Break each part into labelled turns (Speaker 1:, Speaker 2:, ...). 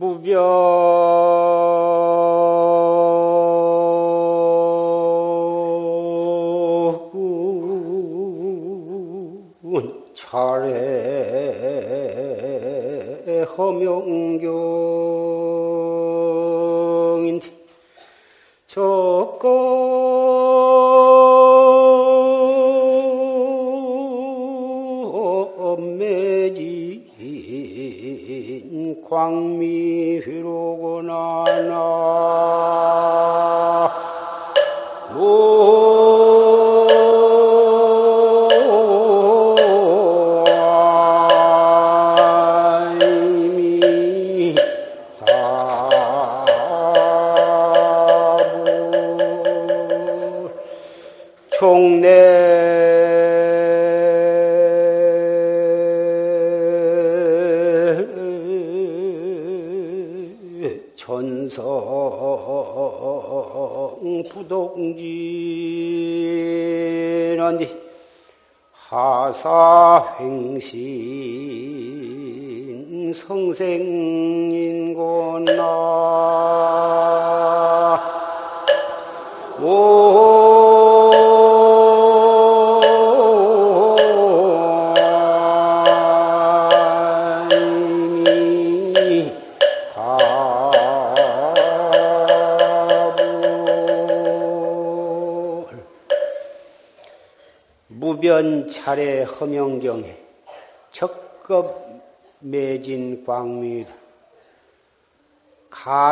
Speaker 1: 무변 차례 허명경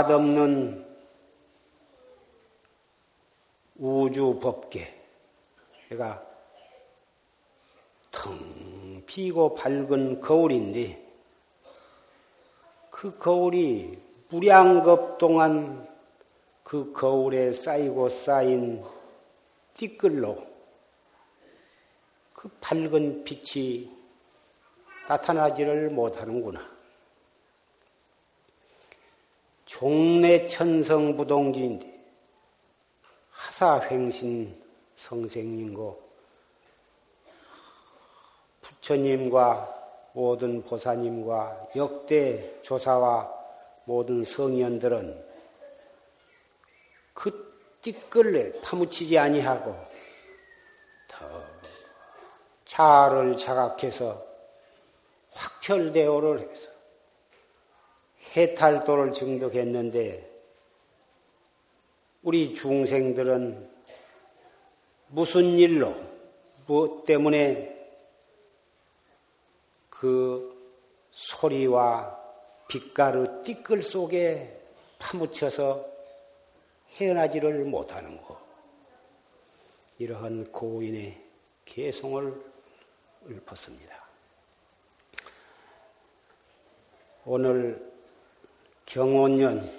Speaker 1: 가없는 우주 법계. 내가 텅 피고 밝은 거울인데 그 거울이 무량겁 동안 그 거울에 쌓이고 쌓인 띠끌로 그 밝은 빛이 나타나지를 못하는구나. 종래 천성부동지인데 하사횡신 성생님고 부처님과 모든 보사님과 역대 조사와 모든 성현들은 그 띠끌에 파묻히지 아니하고 더 자아를 자각해서 확철대오를 해서 해탈도를 증득했는데 우리 중생들은 무슨 일로 무엇 때문에 그 소리와 빛가루 띠끌 속에 파묻혀서 헤어나지를 못하는 것. 이러한 고인의 개성을 읊었습니다. 오늘 경원년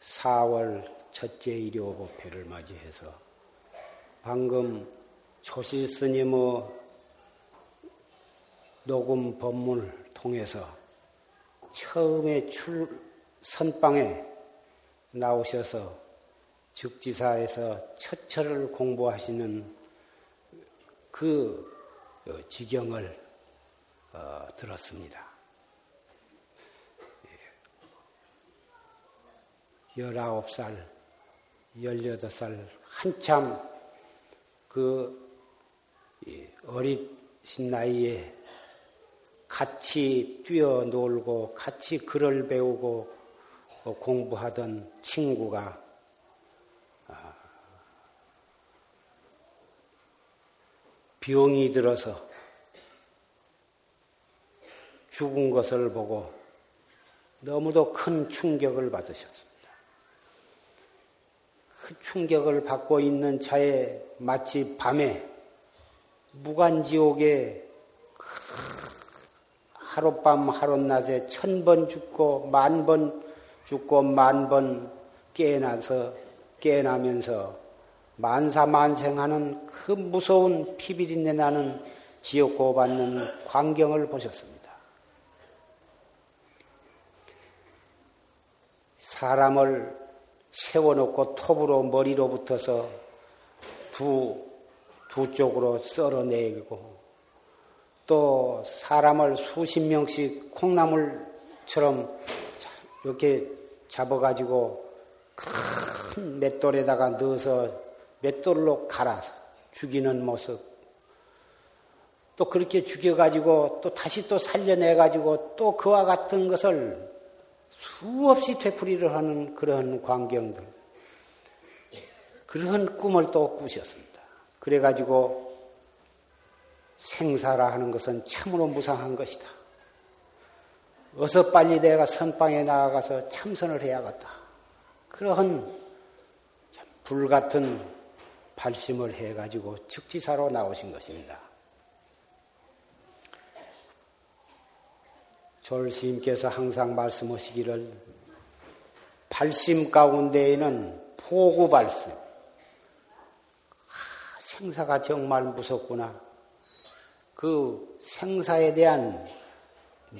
Speaker 1: 4월 첫째 일요 법회를 맞이해서 방금 조실 스님의 녹음 법문을 통해서 처음에 출 선방에 나오셔서 즉지사에서 첫철을 공부하시는 그 지경을 어, 들었습니다. 열아홉 살, 열여덟 살 한참 그 어리신 나이에 같이 뛰어놀고 같이 글을 배우고 공부하던 친구가 병이 들어서 죽은 것을 보고 너무도 큰 충격을 받으셨습니다. 그 충격을 받고 있는 차에 마치 밤에 무간지옥에 하룻밤 하룻낮에 천 번 죽고 만 번 죽고 만 번 깨어나서 깨어나면서 만사만생하는 그 무서운 피비린내 나는 지옥고 받는 광경을 보셨습니다. 사람을 세워놓고 톱으로 머리로 붙어서 두, 두 쪽으로 썰어내고 또 사람을 수십 명씩 콩나물처럼 이렇게 잡아가지고 큰 맷돌에다가 넣어서 맷돌로 갈아서 죽이는 모습. 또 그렇게 죽여가지고 또 다시 또 살려내가지고 또 그와 같은 것을 수없이 되풀이를 하는 그런 광경들. 그런 꿈을 또 꾸셨습니다. 그래가지고 생사라 하는 것은 참으로 무상한 것이다. 어서 빨리 내가 선방에 나아가서 참선을 해야겠다. 그러한 불같은 발심을 해가지고 즉지사로 나오신 것입니다. 졸스님께서 항상 말씀하시기를 발심 가운데에는 포구 발심. 아, 생사가 정말 무섭구나. 그 생사에 대한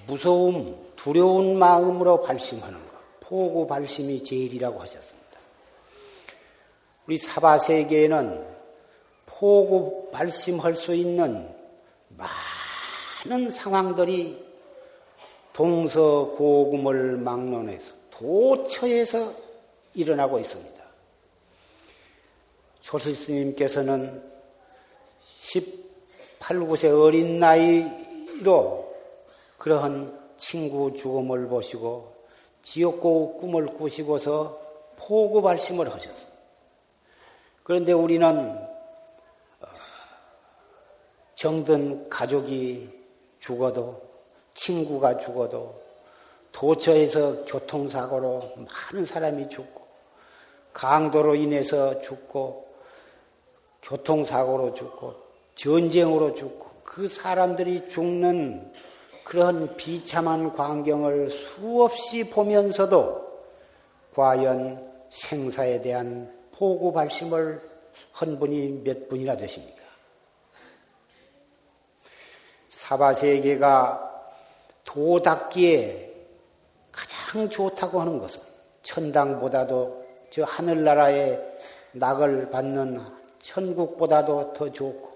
Speaker 1: 무서움, 두려운 마음으로 발심하는 것. 포구 발심이 제일이라고 하셨습니다. 우리 사바세계에는 포구 발심할 수 있는 많은 상황들이 동서고금을 막론해서 도처에서 일어나고 있습니다. 조스스님께서는 18, 9세 어린 나이로 그러한 친구 죽음을 보시고 지옥고 꿈을 꾸시고서 포구 발심을 하셨어요. 그런데 우리는 어, 정든 가족이 죽어도 친구가 죽어도 도처에서 교통사고로 많은 사람이 죽고 강도로 인해서 죽고 교통사고로 죽고 전쟁으로 죽고 그 사람들이 죽는 그런 비참한 광경을 수없이 보면서도 과연 생사에 대한 포구 발심을 한 분이 몇 분이나 되십니까? 사바세계가 도닦기에 가장 좋다고 하는 것은 천당보다도 저 하늘나라의 낙을 받는 천국보다도 더 좋고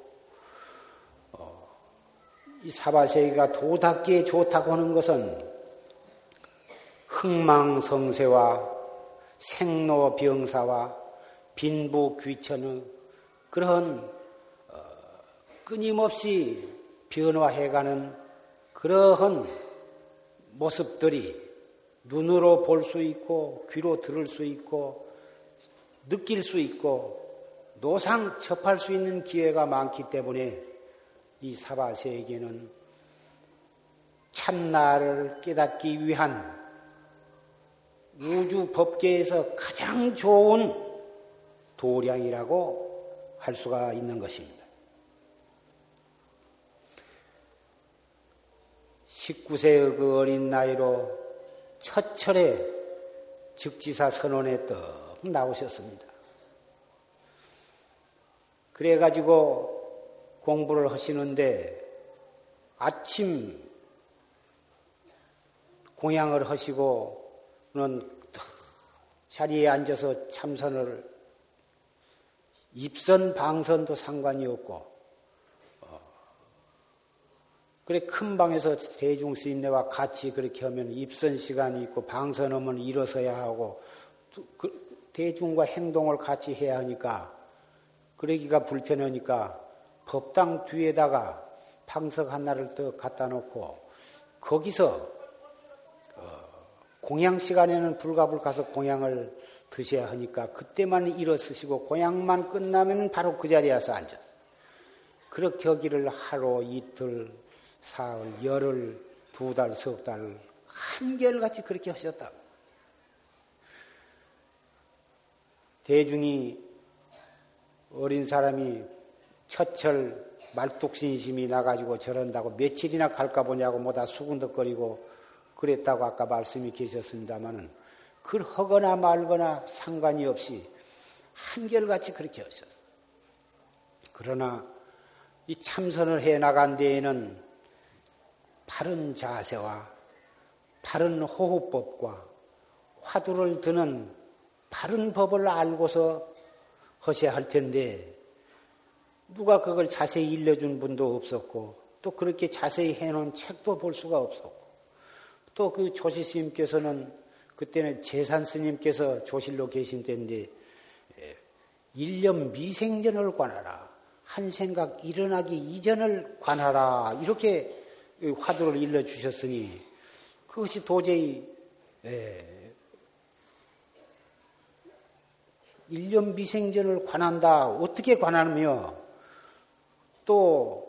Speaker 1: 이 사바세기가 도닦기에 좋다고 하는 것은 흥망성쇠와 생로병사와 빈부귀천의 그런 어, 끊임없이 변화해가는 그러한 모습들이 눈으로 볼 수 있고 귀로 들을 수 있고 느낄 수 있고 노상 접할 수 있는 기회가 많기 때문에 이 사바세에게는 참나를 깨닫기 위한 우주 법계에서 가장 좋은 도량이라고 할 수가 있는 것입니다. 19세의 그 어린 나이로 첫 철에 즉지사 선언에 떡 나오셨습니다. 그래가지고 공부를 하시는데 아침 공양을 하시고는 자리에 앉아서 참선을 입선 방선도 상관이 없고 어, 그래 큰 방에서 대중 스님네와 같이 그렇게 하면 입선 시간이 있고 방선하면 일어서야 하고 그 대중과 행동을 같이 해야 하니까 그러기가 불편하니까 법당 뒤에다가 방석 하나를 더 갖다 놓고 거기서 어, 공양 시간에는 불갑을 가서 공양을 드셔야 하니까 그때만 일어서시고 공양만 끝나면 바로 그 자리에 서 앉았어요. 그렇게 하기를 하루, 이틀, 사흘, 열흘, 두 달, 석 달, 한결같이 그렇게 하셨다. 대중이 어린 사람이 첫철 말뚝신심이 나가지고 저런다고 며칠이나 갈까 보냐고 뭐다 수군덕거리고 그랬다고 아까 말씀이 계셨습니다마는 그걸 하거나 말거나 상관이 없이 한결같이 그렇게 하셨어. 그러나 이 참선을 해 나간 데에는 바른 자세와 바른 호흡법과 화두를 드는 바른 법을 알고서 하셔야 할 텐데 누가 그걸 자세히 일러준 분도 없었고 또 그렇게 자세히 해놓은 책도 볼 수가 없었고 또 그 조시 스님께서는 그때는 재산 스님께서 조실로 계신 때인데 일념 미생전을 관하라. 한 생각 일어나기 이전을 관하라. 이렇게 화두를 일러 주셨으니 그것이 도저히 예, 일념 미생전을 관한다. 어떻게 관하며 또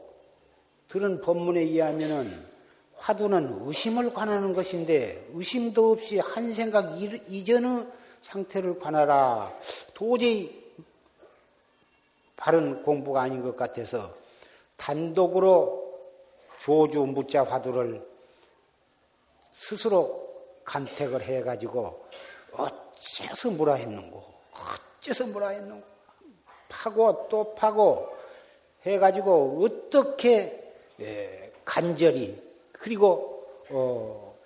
Speaker 1: 들은 법문에 의하면은 화두는 의심을 관하는 것인데 의심도 없이 한 생각 이전의 상태를 관하라. 도저히 바른 공부가 아닌 것 같아서 단독으로 조주 무자 화두를 스스로 간택을 해가지고 어째서 뭐라 했는고 어째서 뭐라 했는고 파고 또 파고 해가지고 어떻게 예, 간절히 그리고 어,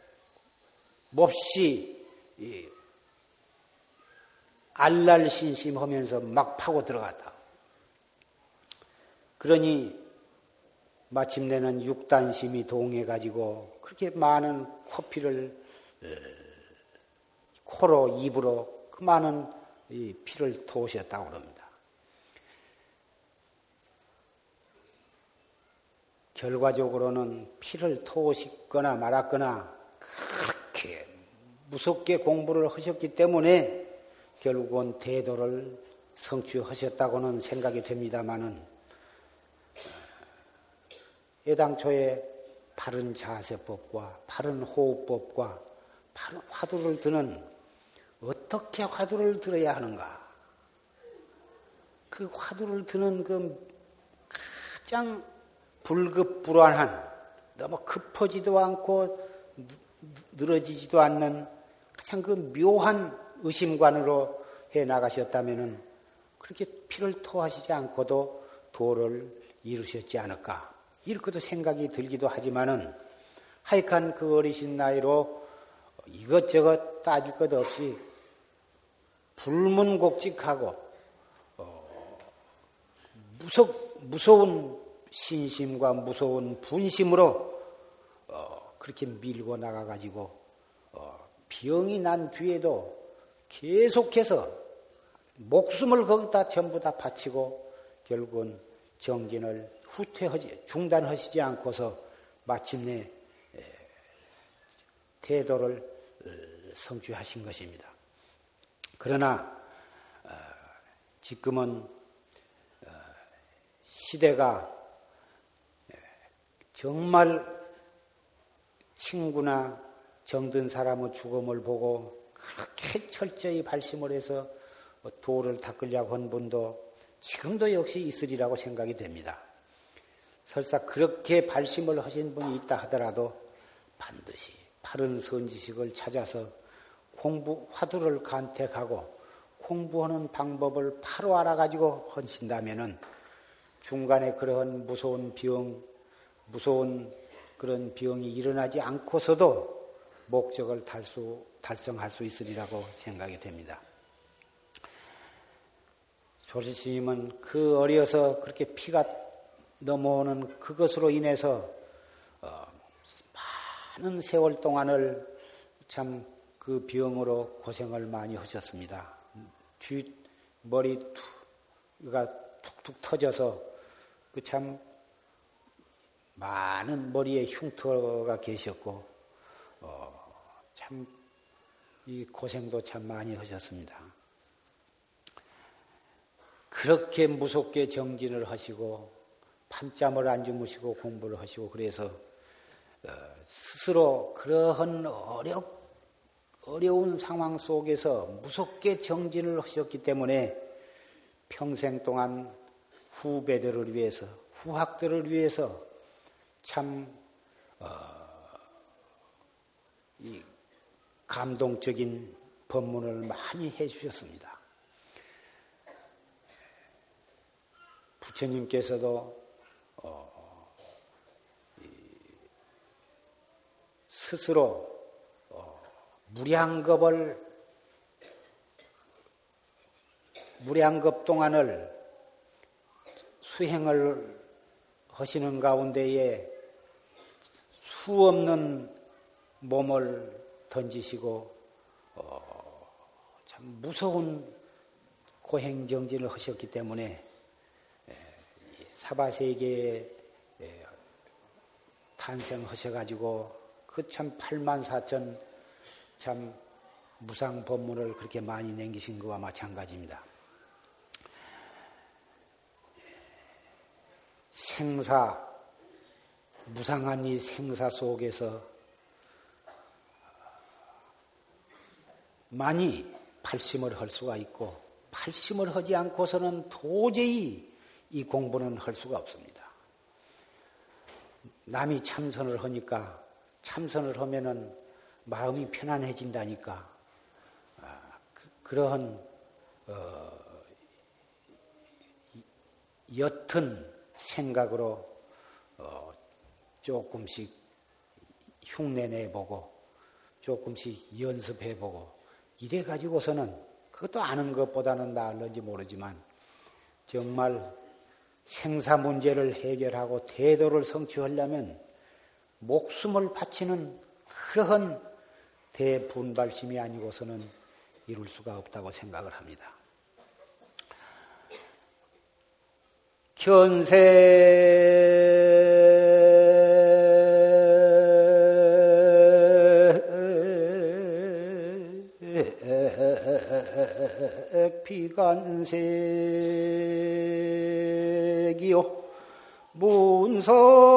Speaker 1: 몹시 알랄신심하면서 막 파고 들어갔다. 그러니 마침내는 육단심이 동해가지고 그렇게 많은 코피를 코로 입으로 그 많은 피를 토우셨다고 그럽니다. 결과적으로는 피를 토우시거나 말았거나 그렇게 무섭게 공부를 하셨기 때문에 결국은 대도를 성취하셨다고는 생각이 됩니다마는 애당초에 바른 자세법과 바른 호흡법과 바른 화두를 드는 어떻게 화두를 들어야 하는가? 그 화두를 드는 그 가장 불급불안한 너무 급하지도 않고 늘어지지도 않는 가장 그 묘한 의심관으로 해 나가셨다면은 그렇게 피를 토하시지 않고도 도를 이루셨지 않을까 이렇게도 생각이 들기도 하지만은 하여간 그 어리신 나이로 이것저것 따질 것 없이 불문곡직하고 어, 무섭, 무서운 신심과 무서운 분심으로 어, 그렇게 밀고 나가 가지고 어, 병이 난 뒤에도 계속해서 목숨을 거기다 전부 다 바치고 결국은 정진을 후퇴하지 중단하시지 않고서 마침내 태도를 어, 성취하신 것입니다. 그러나 지금은 시대가 정말 친구나 정든 사람의 죽음을 보고 그렇게 철저히 발심을 해서 도를 닦으려고 한 분도 지금도 역시 있으리라고 생각이 됩니다. 설사 그렇게 발심을 하신 분이 있다 하더라도 반드시 바른 선지식을 찾아서 공부, 화두를 간택하고 공부하는 방법을 바로 알아가지고 하신다면은 중간에 그러한 무서운 병, 무서운 그런 병이 일어나지 않고서도 목적을 달수, 달성할 수 있으리라고 생각이 됩니다. 조실스님은 그 어려서 그렇게 피가 넘어오는 그것으로 인해서 어, 많은 세월 동안을 참 그 병으로 고생을 많이 하셨습니다. 뒤 머리가 툭툭 터져서 그 참 많은 머리에 흉터가 계셨고 어, 참이 고생도 참 많이 하셨습니다. 그렇게 무섭게 정진을 하시고 밤잠을 안 주무시고 공부를 하시고 그래서 어, 스스로 그러한 어려, 어려운 상황 속에서 무섭게 정진을 하셨기 때문에 평생 동안 후배들을 위해서 후학들을 위해서 참 어, 감동적인 법문을 많이 해주셨습니다. 부처님께서도 어, 스스로 어, 무량겁을 무량겁 동안을 수행을 하시는 가운데에 수 없는 몸을 던지시고 어, 참 무서운 고행정진을 하셨기 때문에 사바세계에 탄생하셔가지고 그 참 8만 4천 참 무상 법문을 그렇게 많이 남기신 것과 마찬가지입니다. 생사, 무상한 이 생사 속에서 많이 팔심을 할 수가 있고 팔심을 하지 않고서는 도저히 이 공부는 할 수가 없습니다. 남이 참선을 하니까 참선을 하면은 마음이 편안해진다니까 아, 그, 러한 어, 옅은 생각으로 어, 조금씩 흉내내보고 조금씩 연습해보고 이래 가지고서는 그것도 아는 것보다는 나을는지 모르지만 정말 생사 문제를 해결하고 태도를 성취하려면 목숨을 바치는 그러한 대분발심이 아니고서는 이룰 수가 없다고 생각을 합니다. 견세 비간 문성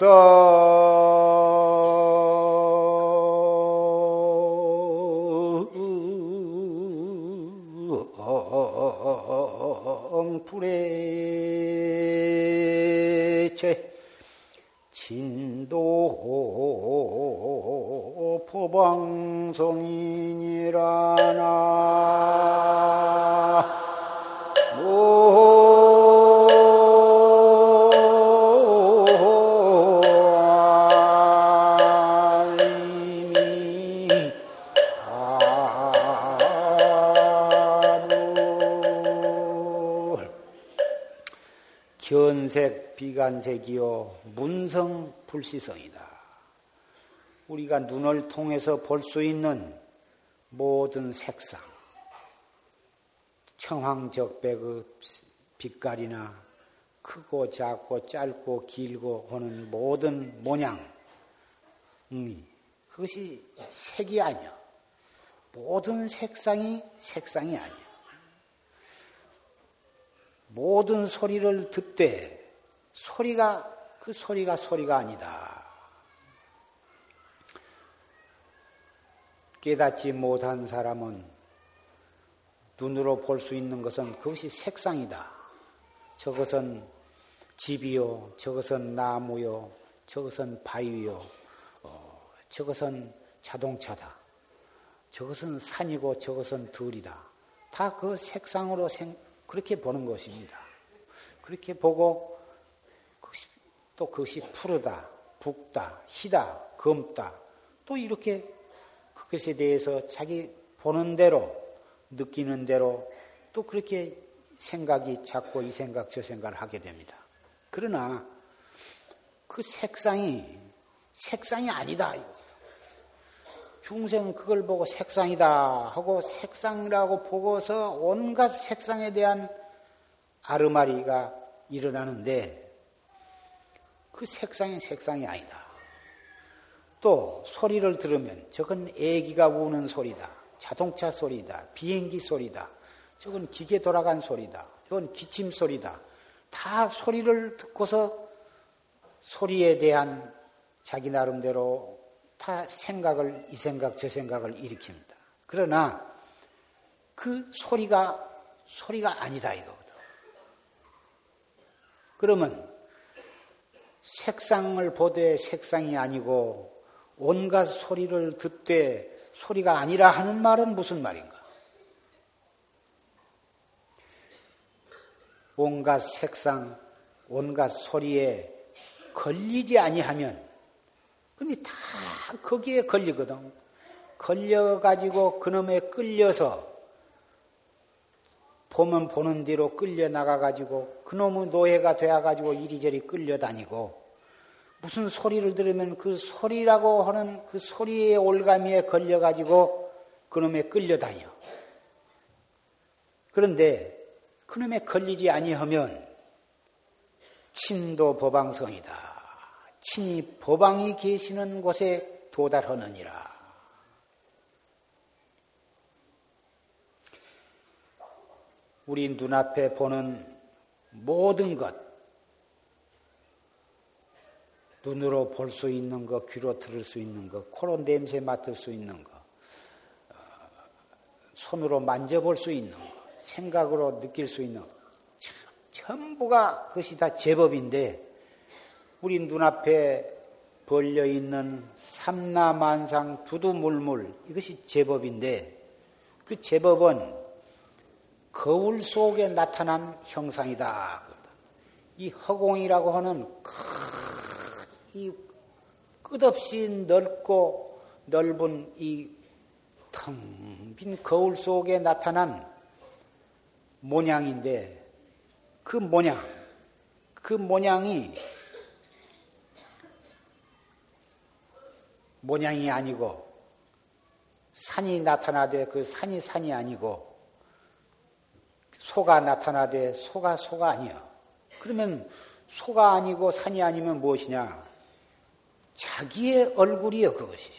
Speaker 1: 성 비간색이요 문성 불시성이다. 우리가 눈을 통해서 볼 수 있는 모든 색상, 청황적백의 그 빛깔이나 크고 작고 짧고 길고 하는 모든 모양, 음, 그것이 색이 아니야. 모든 색상이 색상이 아니야. 모든 소리를 듣되 소리가 그 소리가 소리가 아니다. 깨닫지 못한 사람은 눈으로 볼 수 있는 것은 그것이 색상이다. 저것은 집이요, 저것은 나무요, 저것은 바위요, 어, 저것은 자동차다. 저것은 산이고 저것은 들이다. 다 그 색상으로 생, 그렇게 보는 것입니다. 그렇게 보고 또 그것이 푸르다, 붓다, 희다, 검다 또 이렇게 그것에 대해서 자기 보는 대로 느끼는 대로 또 그렇게 생각이 자꾸 이 생각 저 생각을 하게 됩니다. 그러나 그 색상이 색상이 아니다. 중생 그걸 보고 색상이다 하고 색상이라고 보고서 온갖 색상에 대한 아르마리가 일어나는데 그 색상이 색상이 아니다. 또 소리를 들으면 저건 애기가 우는 소리다. 자동차 소리다. 비행기 소리다. 저건 기계 돌아간 소리다. 저건 기침 소리다. 다 소리를 듣고서 소리에 대한 자기 나름대로 다 생각을, 이 생각, 저 생각을 일으킵니다. 그러나 그 소리가, 소리가 아니다, 이거거든. 그러면 색상을 보되 색상이 아니고 온갖 소리를 듣되 소리가 아니라 하는 말은 무슨 말인가? 온갖 색상, 온갖 소리에 걸리지 아니하면 근데 다 거기에 걸리거든. 걸려가지고 그놈에 끌려서 보면 보는 뒤로 끌려 나가가지고 그놈의 노예가 되어가지고 이리저리 끌려다니고 무슨 소리를 들으면 그 소리라고 하는 그 소리의 올가미에 걸려가지고 그놈에 끌려다녀. 그런데 그놈에 걸리지 아니하면 친도 법왕성이다. 친히 법왕이 계시는 곳에 도달하느니라. 우리 눈앞에 보는 모든 것, 눈으로 볼 수 있는 것, 귀로 들을 수 있는 것, 코로 냄새 맡을 수 있는 것, 어, 손으로 만져볼 수 있는 것, 생각으로 느낄 수 있는 것, 전부가 그것이 다 제법인데, 우리 눈앞에 벌려 있는 삼라만상 두두물물 이것이 제법인데 그 제법은 거울 속에 나타난 형상이다. 이 허공이라고 하는 이 끝없이 넓고 넓은 이 텅 빈 거울 속에 나타난 모양인데 그 모양, 그 모양이 모양이 아니고 산이 나타나되 그 산이 산이 아니고 소가 나타나되 소가 소가 아니야. 그러면 소가 아니고 산이 아니면 무엇이냐? 자기의 얼굴이요, 그것이.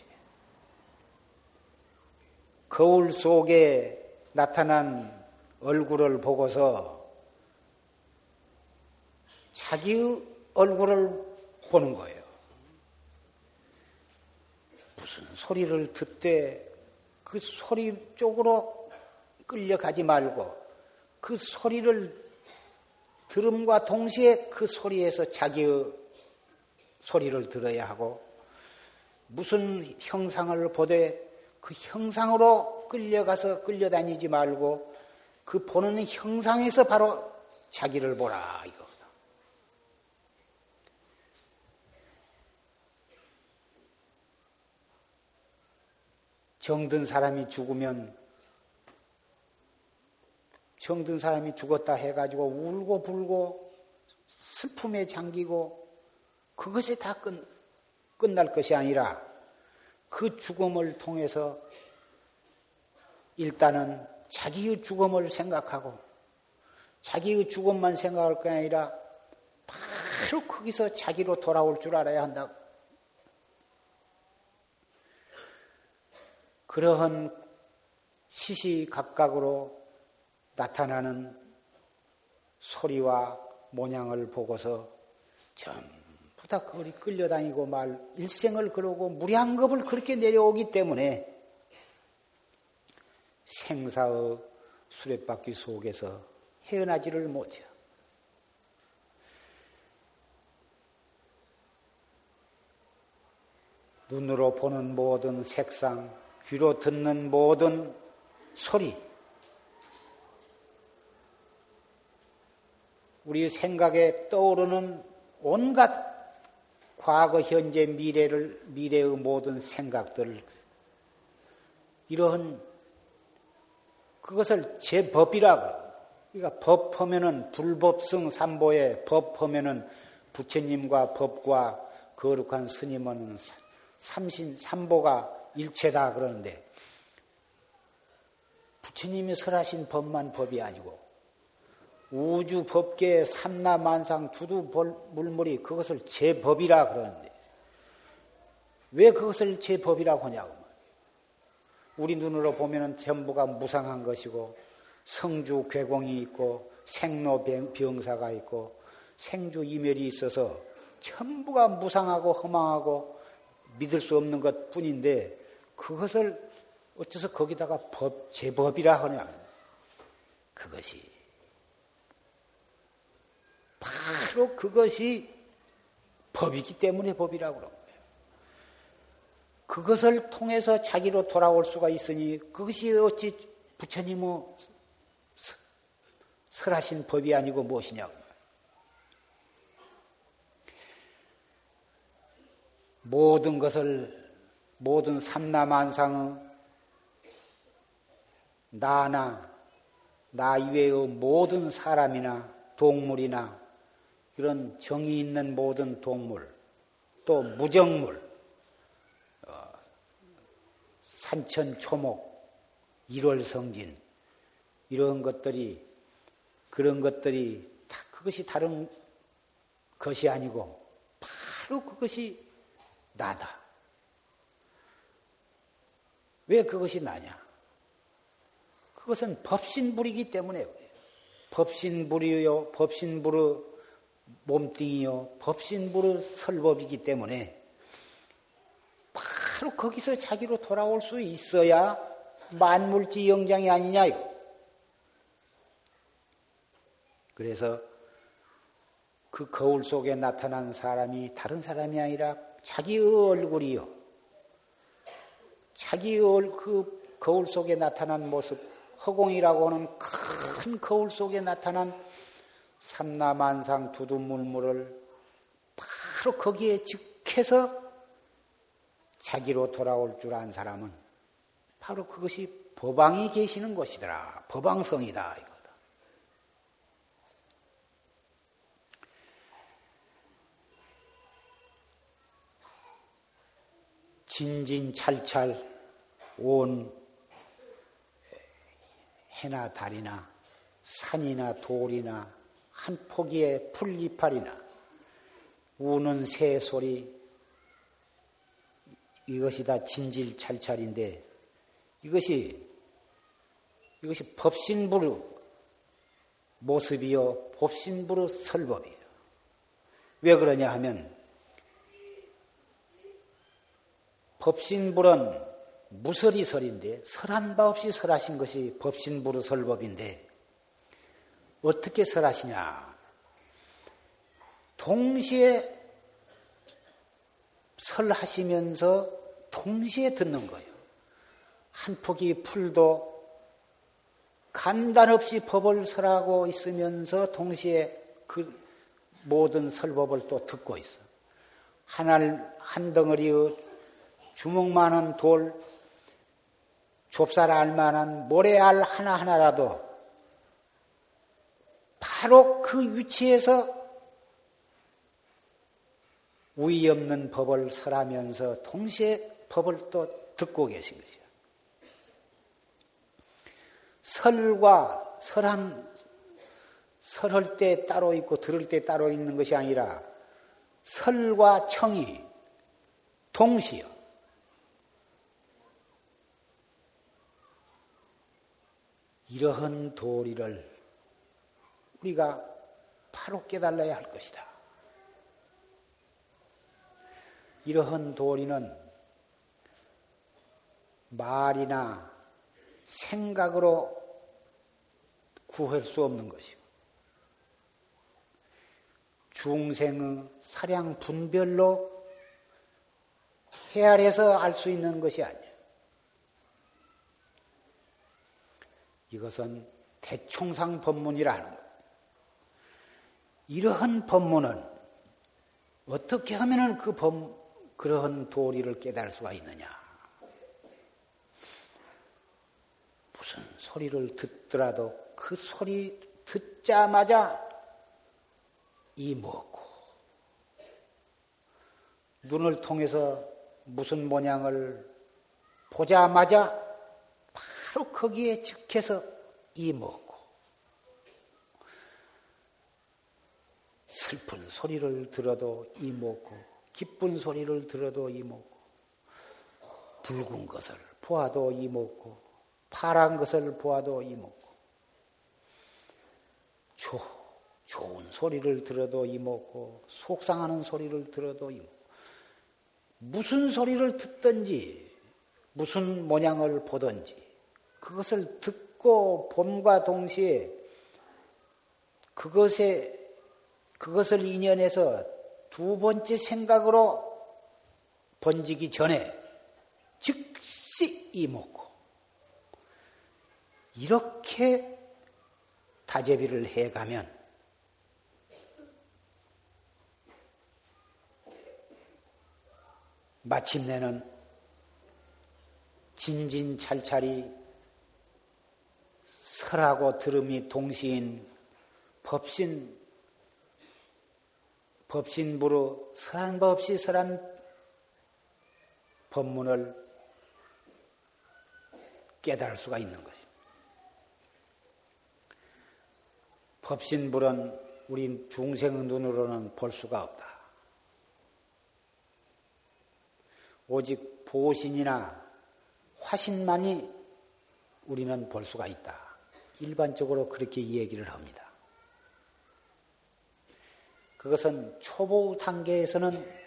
Speaker 1: 거울 속에 나타난 얼굴을 보고서 자기의 얼굴을 보는 거예요. 무슨 소리를 듣되 그 소리 쪽으로 끌려가지 말고 그 소리를 들음과 동시에 그 소리에서 자기의 소리를 들어야 하고 무슨 형상을 보되 그 형상으로 끌려가서 끌려다니지 말고 그 보는 형상에서 바로 자기를 보라 이거. 정든 사람이 죽으면 정든 사람이 죽었다 해가지고 울고 불고 슬픔에 잠기고 그것이 다 끝, 끝날 것이 아니라 그 죽음을 통해서 일단은 자기의 죽음을 생각하고 자기의 죽음만 생각할 게 아니라 바로 거기서 자기로 돌아올 줄 알아야 한다. 그러한 시시각각으로 나타나는 소리와 모양을 보고서 전 그리 끌려다니고 말 일생을 그러고 무량겁을 그렇게 내려오기 때문에 생사의 수레바퀴 속에서 헤어나지를 못해요. 눈으로 보는 모든 색상, 귀로 듣는 모든 소리, 우리 생각에 떠오르는 온갖 과거, 현재, 미래를, 미래의 모든 생각들을 이러한 그것을 제 법이라고. 그러니까 법하면은 불법성 삼보에 법하면은 부처님과 법과 거룩한 스님은 삼신 삼보가 일체다 그러는데 부처님이 설하신 법만 법이 아니고 우주 법계 삼라만상 두두 물물이 그것을 제 법이라 그러는데 왜 그것을 제 법이라고 하냐고 우리 눈으로 보면은 전부가 무상한 것이고 성주 괴공이 있고 생로 병사가 있고 생주 이멸이 있어서 전부가 무상하고 허망하고 믿을 수 없는 것 뿐인데 그것을 어째서 거기다가 법, 제법이라 하냐. 그것이 바로 그것이 법이기 때문에 법이라고 그런 거예요. 그것을 통해서 자기로 돌아올 수가 있으니 그것이 어찌 부처님의 설하신 법이 아니고 무엇이냐고. 모든 것을 모든 삼라만상의 나나 나 이외의 모든 사람이나 동물이나 이런 정이 있는 모든 동물 또 무정물 어, 산천 초목 일월성진 이런 것들이 그런 것들이 다 그것이 다른 것이 아니고 바로 그것이 나다. 왜 그것이 나냐? 그것은 법신불이기 때문에 법신불이요, 법신불의 몸뚱이요, 법신불의 설법이기 때문에 바로 거기서 자기로 돌아올 수 있어야 만물지 영장이 아니냐요. 그래서 그 거울 속에 나타난 사람이 다른 사람이 아니라 자기의 얼굴이요. 자기의 그 거울 속에 나타난 모습, 허공이라고 하는 큰 거울 속에 나타난 삼라만상 두두물물을 바로 거기에 직해서 자기로 돌아올 줄 안 사람은 바로 그것이 법왕이 계시는 곳이더라. 법왕성이다. 진진찰찰 온 해나 달이나 산이나 돌이나 한 포기의 풀이파리나 우는 새 소리 이것이 다 진질찰찰인데 이것이 이것이 법신부르 모습이요 법신부르 설법이에요. 왜 그러냐 하면 법신불은 무설이설인데 설한 바 없이 설하신 것이 법신불의 설법인데 어떻게 설하시냐? 동시에 설하시면서 동시에 듣는 거예요. 한 폭이 풀도 간단 없이 법을 설하고 있으면서 동시에 그 모든 설법을 또 듣고 있어. 하나 한 덩어리의 주먹만한 돌, 좁쌀 알만한 모래알 하나 하나라도 바로 그 위치에서 우위 없는 법을 설하면서 동시에 법을 또 듣고 계신 것이요. 설과 설한 설할 때 따로 있고 들을 때 따로 있는 것이 아니라 설과 청이 동시요. 이러한 도리를 우리가 바로 깨달아야 할 것이다. 이러한 도리는 말이나 생각으로 구할 수 없는 것이고, 중생의 사량 분별로 헤아려서 알 수 있는 것이 아니야. 이것은 대총상 법문이라는 것. 이러한 법문은 어떻게 하면 그 법, 그러한 도리를 깨달을 수가 있느냐? 무슨 소리를 듣더라도 그 소리 듣자마자 이 먹고 눈을 통해서 무슨 모양을 보자마자 바로 거기에 즉해서 이먹고 슬픈 소리를 들어도 이먹고 기쁜 소리를 들어도 이먹고 붉은 것을 보아도 이먹고 파란 것을 보아도 이먹고 조, 좋은 소리를 들어도 이먹고 속상하는 소리를 들어도 이먹고. 무슨 소리를 듣든지 무슨 모양을 보든지 그것을 듣고 봄과 동시에 그것에 그것을 인연해서 두 번째 생각으로 번지기 전에 즉시 이먹고 이렇게 다재비를 해가면 마침내는 진진찰찰이 설하고 들음이 동시인 법신 법신부로 설한 법 없이 설한 법문을 깨달을 수가 있는 것입니다. 법신불은 우리 중생 눈으로는 볼 수가 없다. 오직 보신이나 화신만이 우리는 볼 수가 있다. 일반적으로 그렇게 얘기를 합니다. 그것은 초보 단계에서는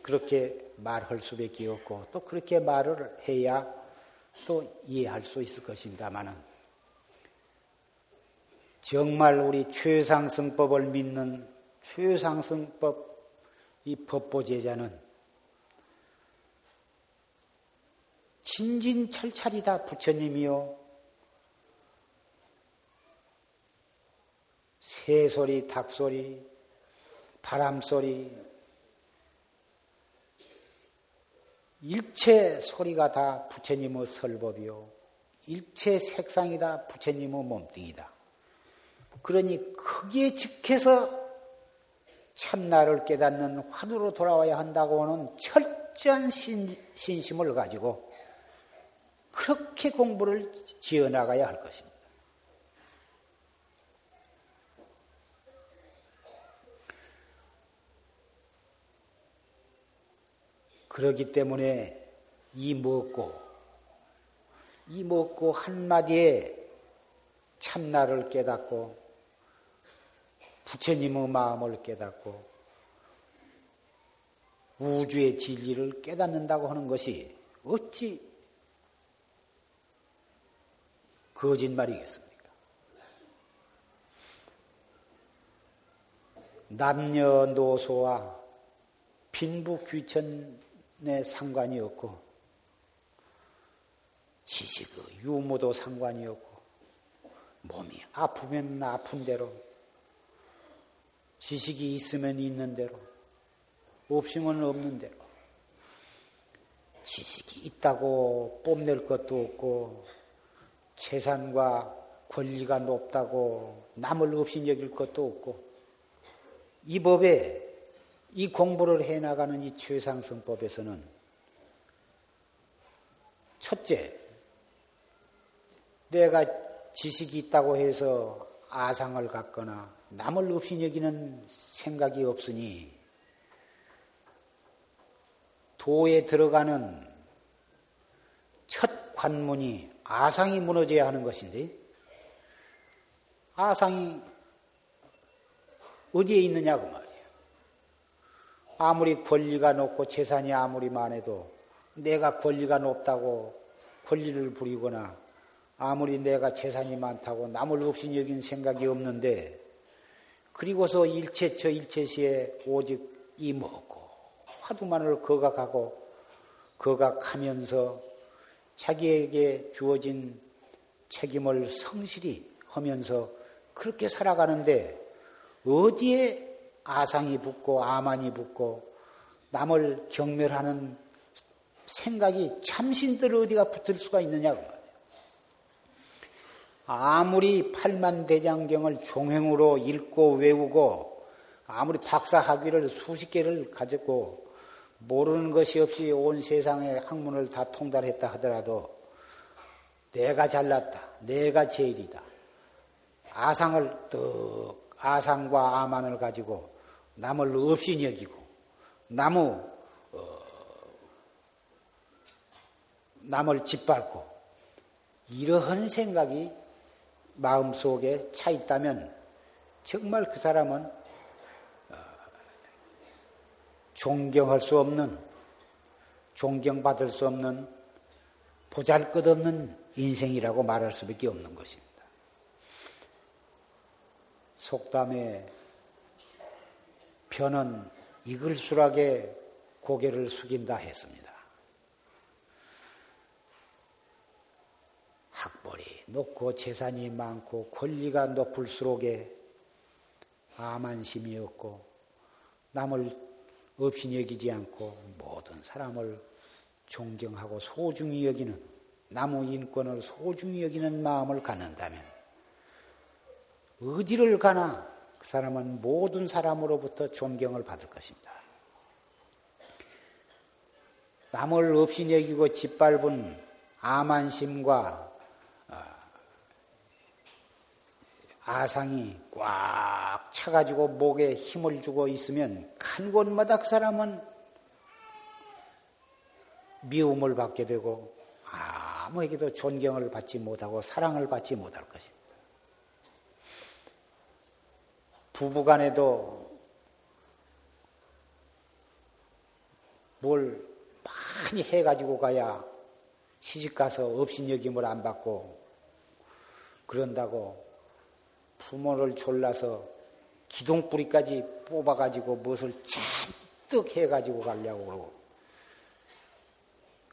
Speaker 1: 그렇게 말할 수밖에 없고 또 그렇게 말을 해야 또 이해할 수 있을 것입니다만은 정말 우리 최상승법을 믿는 최상승법 이 법보제자는 진진철찰이다 부처님이요. 새소리 닭소리 바람소리 일체 소리가 다 부처님의 설법이요. 일체 색상이 다 부처님의 몸뚱이다. 그러니 크기에 직해서 참나를 깨닫는 화두로 돌아와야 한다고 하는 철저한 신, 신심을 가지고 그렇게 공부를 지어나가야 할 것입니다. 그러기 때문에 이 먹고 이 먹고 한마디에 참나를 깨닫고 부처님의 마음을 깨닫고 우주의 진리를 깨닫는다고 하는 것이 어찌 거짓말이겠습니까? 남녀노소와 빈부 귀천 내 상관이 없고 지식의 유무도 상관이 없고 몸이 아프면 아픈 대로 지식이 있으면 있는 대로 없으면 없는 대로 지식이 있다고 뽐낼 것도 없고 재산과 권리가 높다고 남을 없이 여길 것도 없고 이 법에 이 공부를 해나가는 이 최상승법에서는 첫째, 내가 지식이 있다고 해서 아상을 갖거나 남을 없이 여기는 생각이 없으니 도에 들어가는 첫 관문이 아상이 무너져야 하는 것인데 아상이 어디에 있느냐고 말이야. 아무리 권리가 높고 재산이 아무리 많아도 내가 권리가 높다고 권리를 부리거나 아무리 내가 재산이 많다고 남을 없이 여긴 생각이 없는데 그리고서 일체처 일체시에 오직 이 먹고 화두만을 거각하고 거각하면서 자기에게 주어진 책임을 성실히 하면서 그렇게 살아가는데 어디에 아상이 붙고 아만이 붙고 남을 경멸하는 생각이 참신들 어디가 붙을 수가 있느냐고 말이에요. 아무리 팔만대장경을 종횡으로 읽고 외우고 아무리 박사학위를 수십 개를 가졌고 모르는 것이 없이 온 세상의 학문을 다 통달했다 하더라도 내가 잘났다. 내가 제일이다. 아상을 떡 아상과 아만을 가지고 남을 없이 여기고 나무 어, 남을 짓밟고 이러한 생각이 마음속에 차 있다면 정말 그 사람은 어, 존경할 수 없는 존경받을 수 없는 보잘것없는 인생이라고 말할 수밖에 없는 것입니다. 속담에 편은 이글수락에 고개를 숙인다 했습니다. 학벌이 높고 재산이 많고 권리가 높을수록에 암한심이 없고 남을 없이 여기지 않고 모든 사람을 존경하고 소중히 여기는 나무 인권을 소중히 여기는 마음을 갖는다면 어디를 가나 그 사람은 모든 사람으로부터 존경을 받을 것입니다. 남을 없이 여기고 짓밟은 아만심과 어, 아상이 꽉 차가지고 목에 힘을 주고 있으면 간 곳마다 그 사람은 미움을 받게 되고 아무에게도 존경을 받지 못하고 사랑을 받지 못할 것입니다. 부부간에도 뭘 많이 해가지고 가야 시집가서 업신여김을 안 받고 그런다고 부모를 졸라서 기둥뿌리까지 뽑아가지고 무엇을 잔뜩 해가지고 가려고. 그러고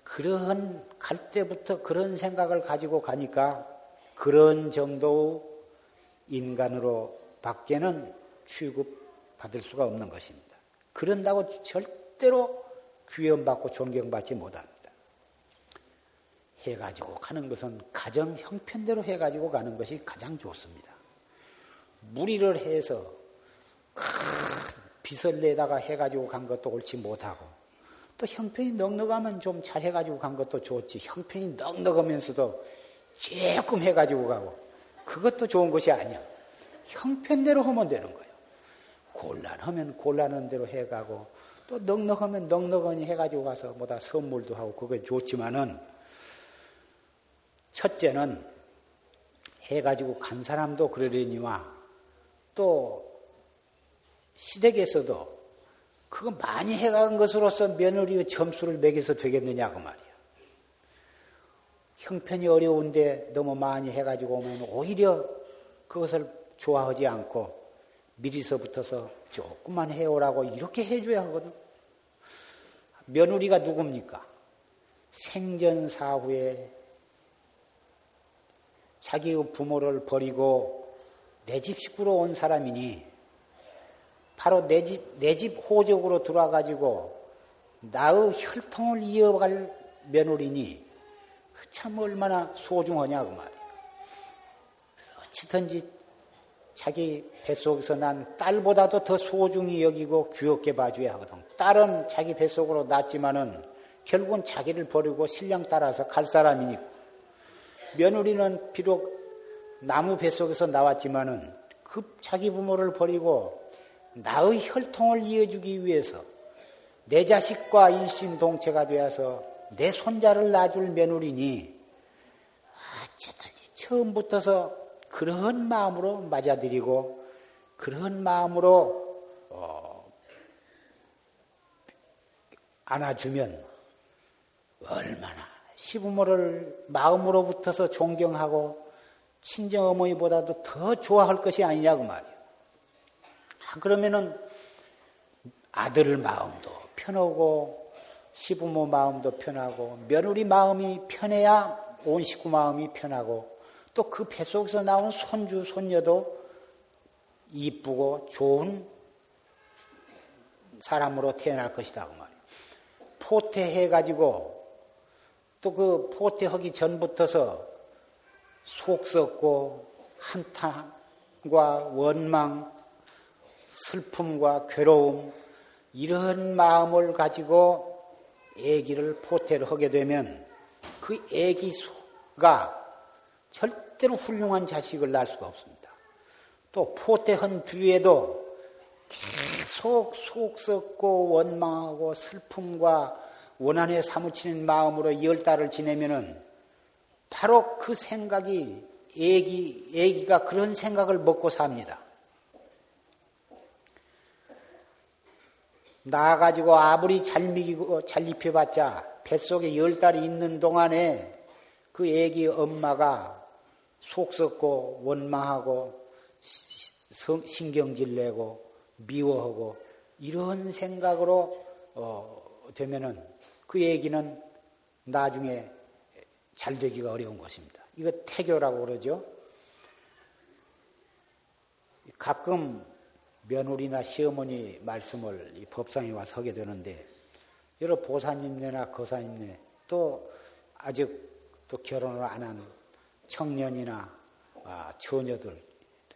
Speaker 1: 그런 갈 때부터 그런 생각을 가지고 가니까 그런 정도 인간으로 밖에는 취급받을 수가 없는 것입니다. 그런다고 절대로 귀염받고 존경받지 못합니다. 해가지고 가는 것은 가정 형편대로 해가지고 가는 것이 가장 좋습니다. 무리를 해서 큰 빚을 내다가 해가지고 간 것도 옳지 못하고 또 형편이 넉넉하면 좀 잘 해가지고 간 것도 좋지 형편이 넉넉하면서도 조금 해가지고 가고 그것도 좋은 것이 아니야. 형편대로 하면 되는 거예요. 곤란하면 곤란한 대로 해가고 또 넉넉하면 넉넉하니 해가지고 가서 뭐다 선물도 하고 그게 좋지만은 첫째는 해가지고 간 사람도 그러려니와 또 시댁에서도 그거 많이 해간 것으로서 며느리의 점수를 매겨서 되겠느냐 그 말이야. 형편이 어려운데 너무 많이 해가지고 오면 오히려 그것을 좋아하지 않고 미리서부터서 조금만 해오라고 이렇게 해줘야 하거든. 며느리가 누굽니까? 생전 사후에 자기의 부모를 버리고 내 집 식구로 온 사람이니 바로 내 집, 내 집 호적으로 들어와가지고 나의 혈통을 이어갈 며느리니 그 참 얼마나 소중하냐, 그 말이야. 어찌든지 자기 뱃속에서 난 딸보다도 더 소중히 여기고 귀엽게 봐줘야 하거든. 딸은 자기 뱃속으로 낳지만은 결국은 자기를 버리고 신령 따라서 갈 사람이니까. 며느리는 비록 나무 뱃속에서 나왔지만은 그 자기 부모를 버리고 나의 혈통을 이어주기 위해서 내 자식과 일심동체가 되어서 내 손자를 낳아줄 며느리니 어쨌든지 처음부터서 그런 마음으로 맞아들이고 그런 마음으로 어, 안아주면 얼마나 시부모를 마음으로부터서 존경하고 친정 어머니보다도 더 좋아할 것이 아니냐고 말이에요. 아, 그러면은 아들 마음도 편하고 시부모 마음도 편하고 며느리 마음이 편해야 온 식구 마음이 편하고 또그 뱃속에서 나온 손주, 손녀도 이쁘고 좋은 사람으로 태어날 것이다. 그 말이에요. 포태해가지고 또 그 포태하기 전부터서 속 썩고 한탄과 원망, 슬픔과 괴로움, 이런 마음을 가지고 애기를 포태를 하게 되면 그 애기가 절대 절대로 훌륭한 자식을 낳을 수가 없습니다. 또 포태한 뒤에도 계속 속 썩고 원망하고 슬픔과 원한에 사무치는 마음으로 열 달을 지내면은 바로 그 생각이 애기, 애기가 그런 생각을 먹고 삽니다. 나가지고 아무리 잘 미기고 잘 입혀봤자 뱃속에 열 달이 있는 동안에 그 애기 엄마가 속 썩고 원망하고 신경질 내고 미워하고 이런 생각으로 어, 되면은 그 얘기는 나중에 잘 되기가 어려운 것입니다. 이거 태교라고 그러죠. 가끔 며느리나 시어머니 말씀을 이 법상에 와서 하게 되는데 여러 보사님네나 거사님네 또 아직 또 결혼을 안 한 청년이나 아, 처녀들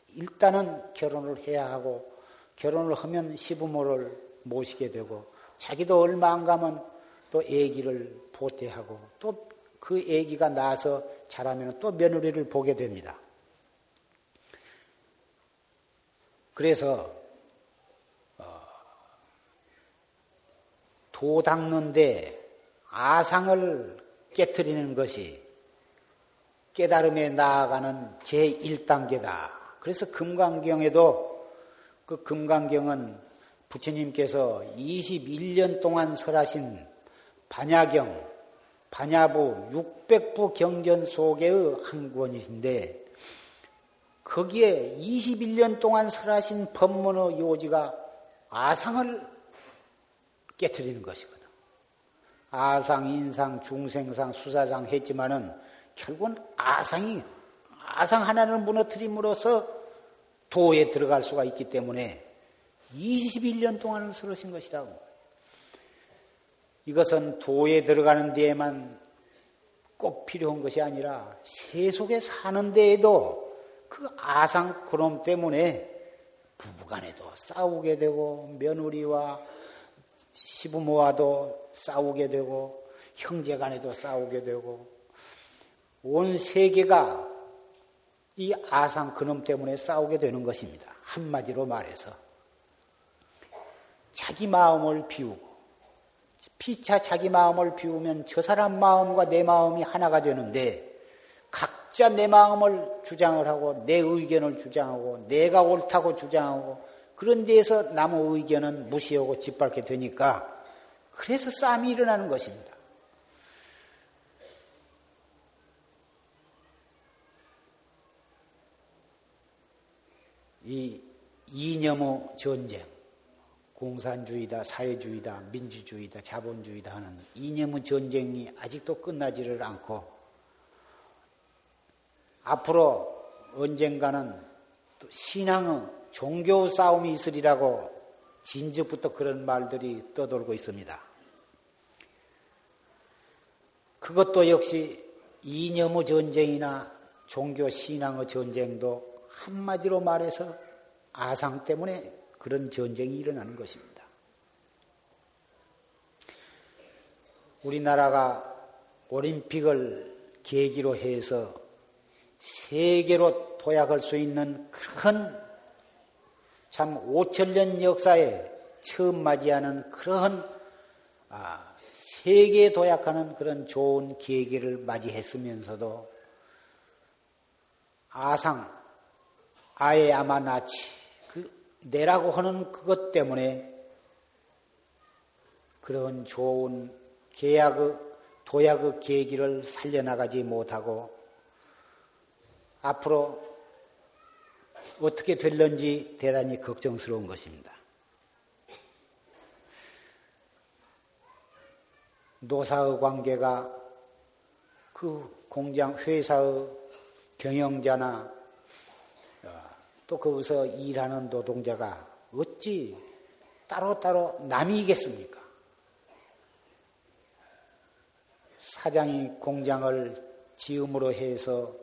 Speaker 1: 일단은 결혼을 해야 하고 결혼을 하면 시부모를 모시게 되고 자기도 얼마 안 가면 또 아기를 보태하고 또 그 아기가 나서 자라면 또 며느리를 보게 됩니다. 그래서 어, 도 닦는데 아상을 깨뜨리는 것이 깨달음에 나아가는 제1단계다. 그래서 금강경에도 그 금강경은 부처님께서 21년 동안 설하신 반야경, 반야부 600부 경전 속의 한 권이신데 거기에 21년 동안 설하신 법문의 요지가 아상을 깨뜨리는 것이거든. 아상, 인상, 중생상, 수사상 했지만은 결국은 아상이 아상 하나를 무너뜨림으로써 도에 들어갈 수가 있기 때문에 21년 동안을 쓰러신 것이라고. 이것은 도에 들어가는 데에만 꼭 필요한 것이 아니라 세속에 사는 데에도 그 아상 그놈 때문에 부부간에도 싸우게 되고 며느리와 시부모와도 싸우게 되고 형제간에도 싸우게 되고 온 세계가 이 아상 그놈 때문에 싸우게 되는 것입니다. 한마디로 말해서 자기 마음을 비우고 피차 자기 마음을 비우면 저 사람 마음과 내 마음이 하나가 되는데 각자 내 마음을 주장을 하고 내 의견을 주장하고 내가 옳다고 주장하고 그런 데에서 남의 의견은 무시하고 짓밟게 되니까 그래서 싸움이 일어나는 것입니다. 이 이념의 전쟁, 공산주의다, 사회주의다, 민주주의다, 자본주의다 하는 이념의 전쟁이 아직도 끝나지를 않고 앞으로 언젠가는 신앙의 종교 싸움이 있으리라고 진즉부터 그런 말들이 떠돌고 있습니다. 그것도 역시 이념의 전쟁이나 종교 신앙의 전쟁도 한마디로 말해서 아상 때문에 그런 전쟁이 일어나는 것입니다. 우리나라가 올림픽을 계기로 해서 세계로 도약할 수 있는 그런 참 5천 년 역사에 처음 맞이하는 그런 아, 세계 도약하는 그런 좋은 계기를 맞이했으면서도 아상 아예 아마나치 그 내라고 하는 그것 때문에 그런 좋은 계약의 도약의 계기를 살려나가지 못하고 앞으로 어떻게 될런지 대단히 걱정스러운 것입니다. 노사의 관계가 그 공장 회사의 경영자나 또 거기서 일하는 노동자가 어찌 따로따로 남이겠습니까? 사장이 공장을 지음으로 해서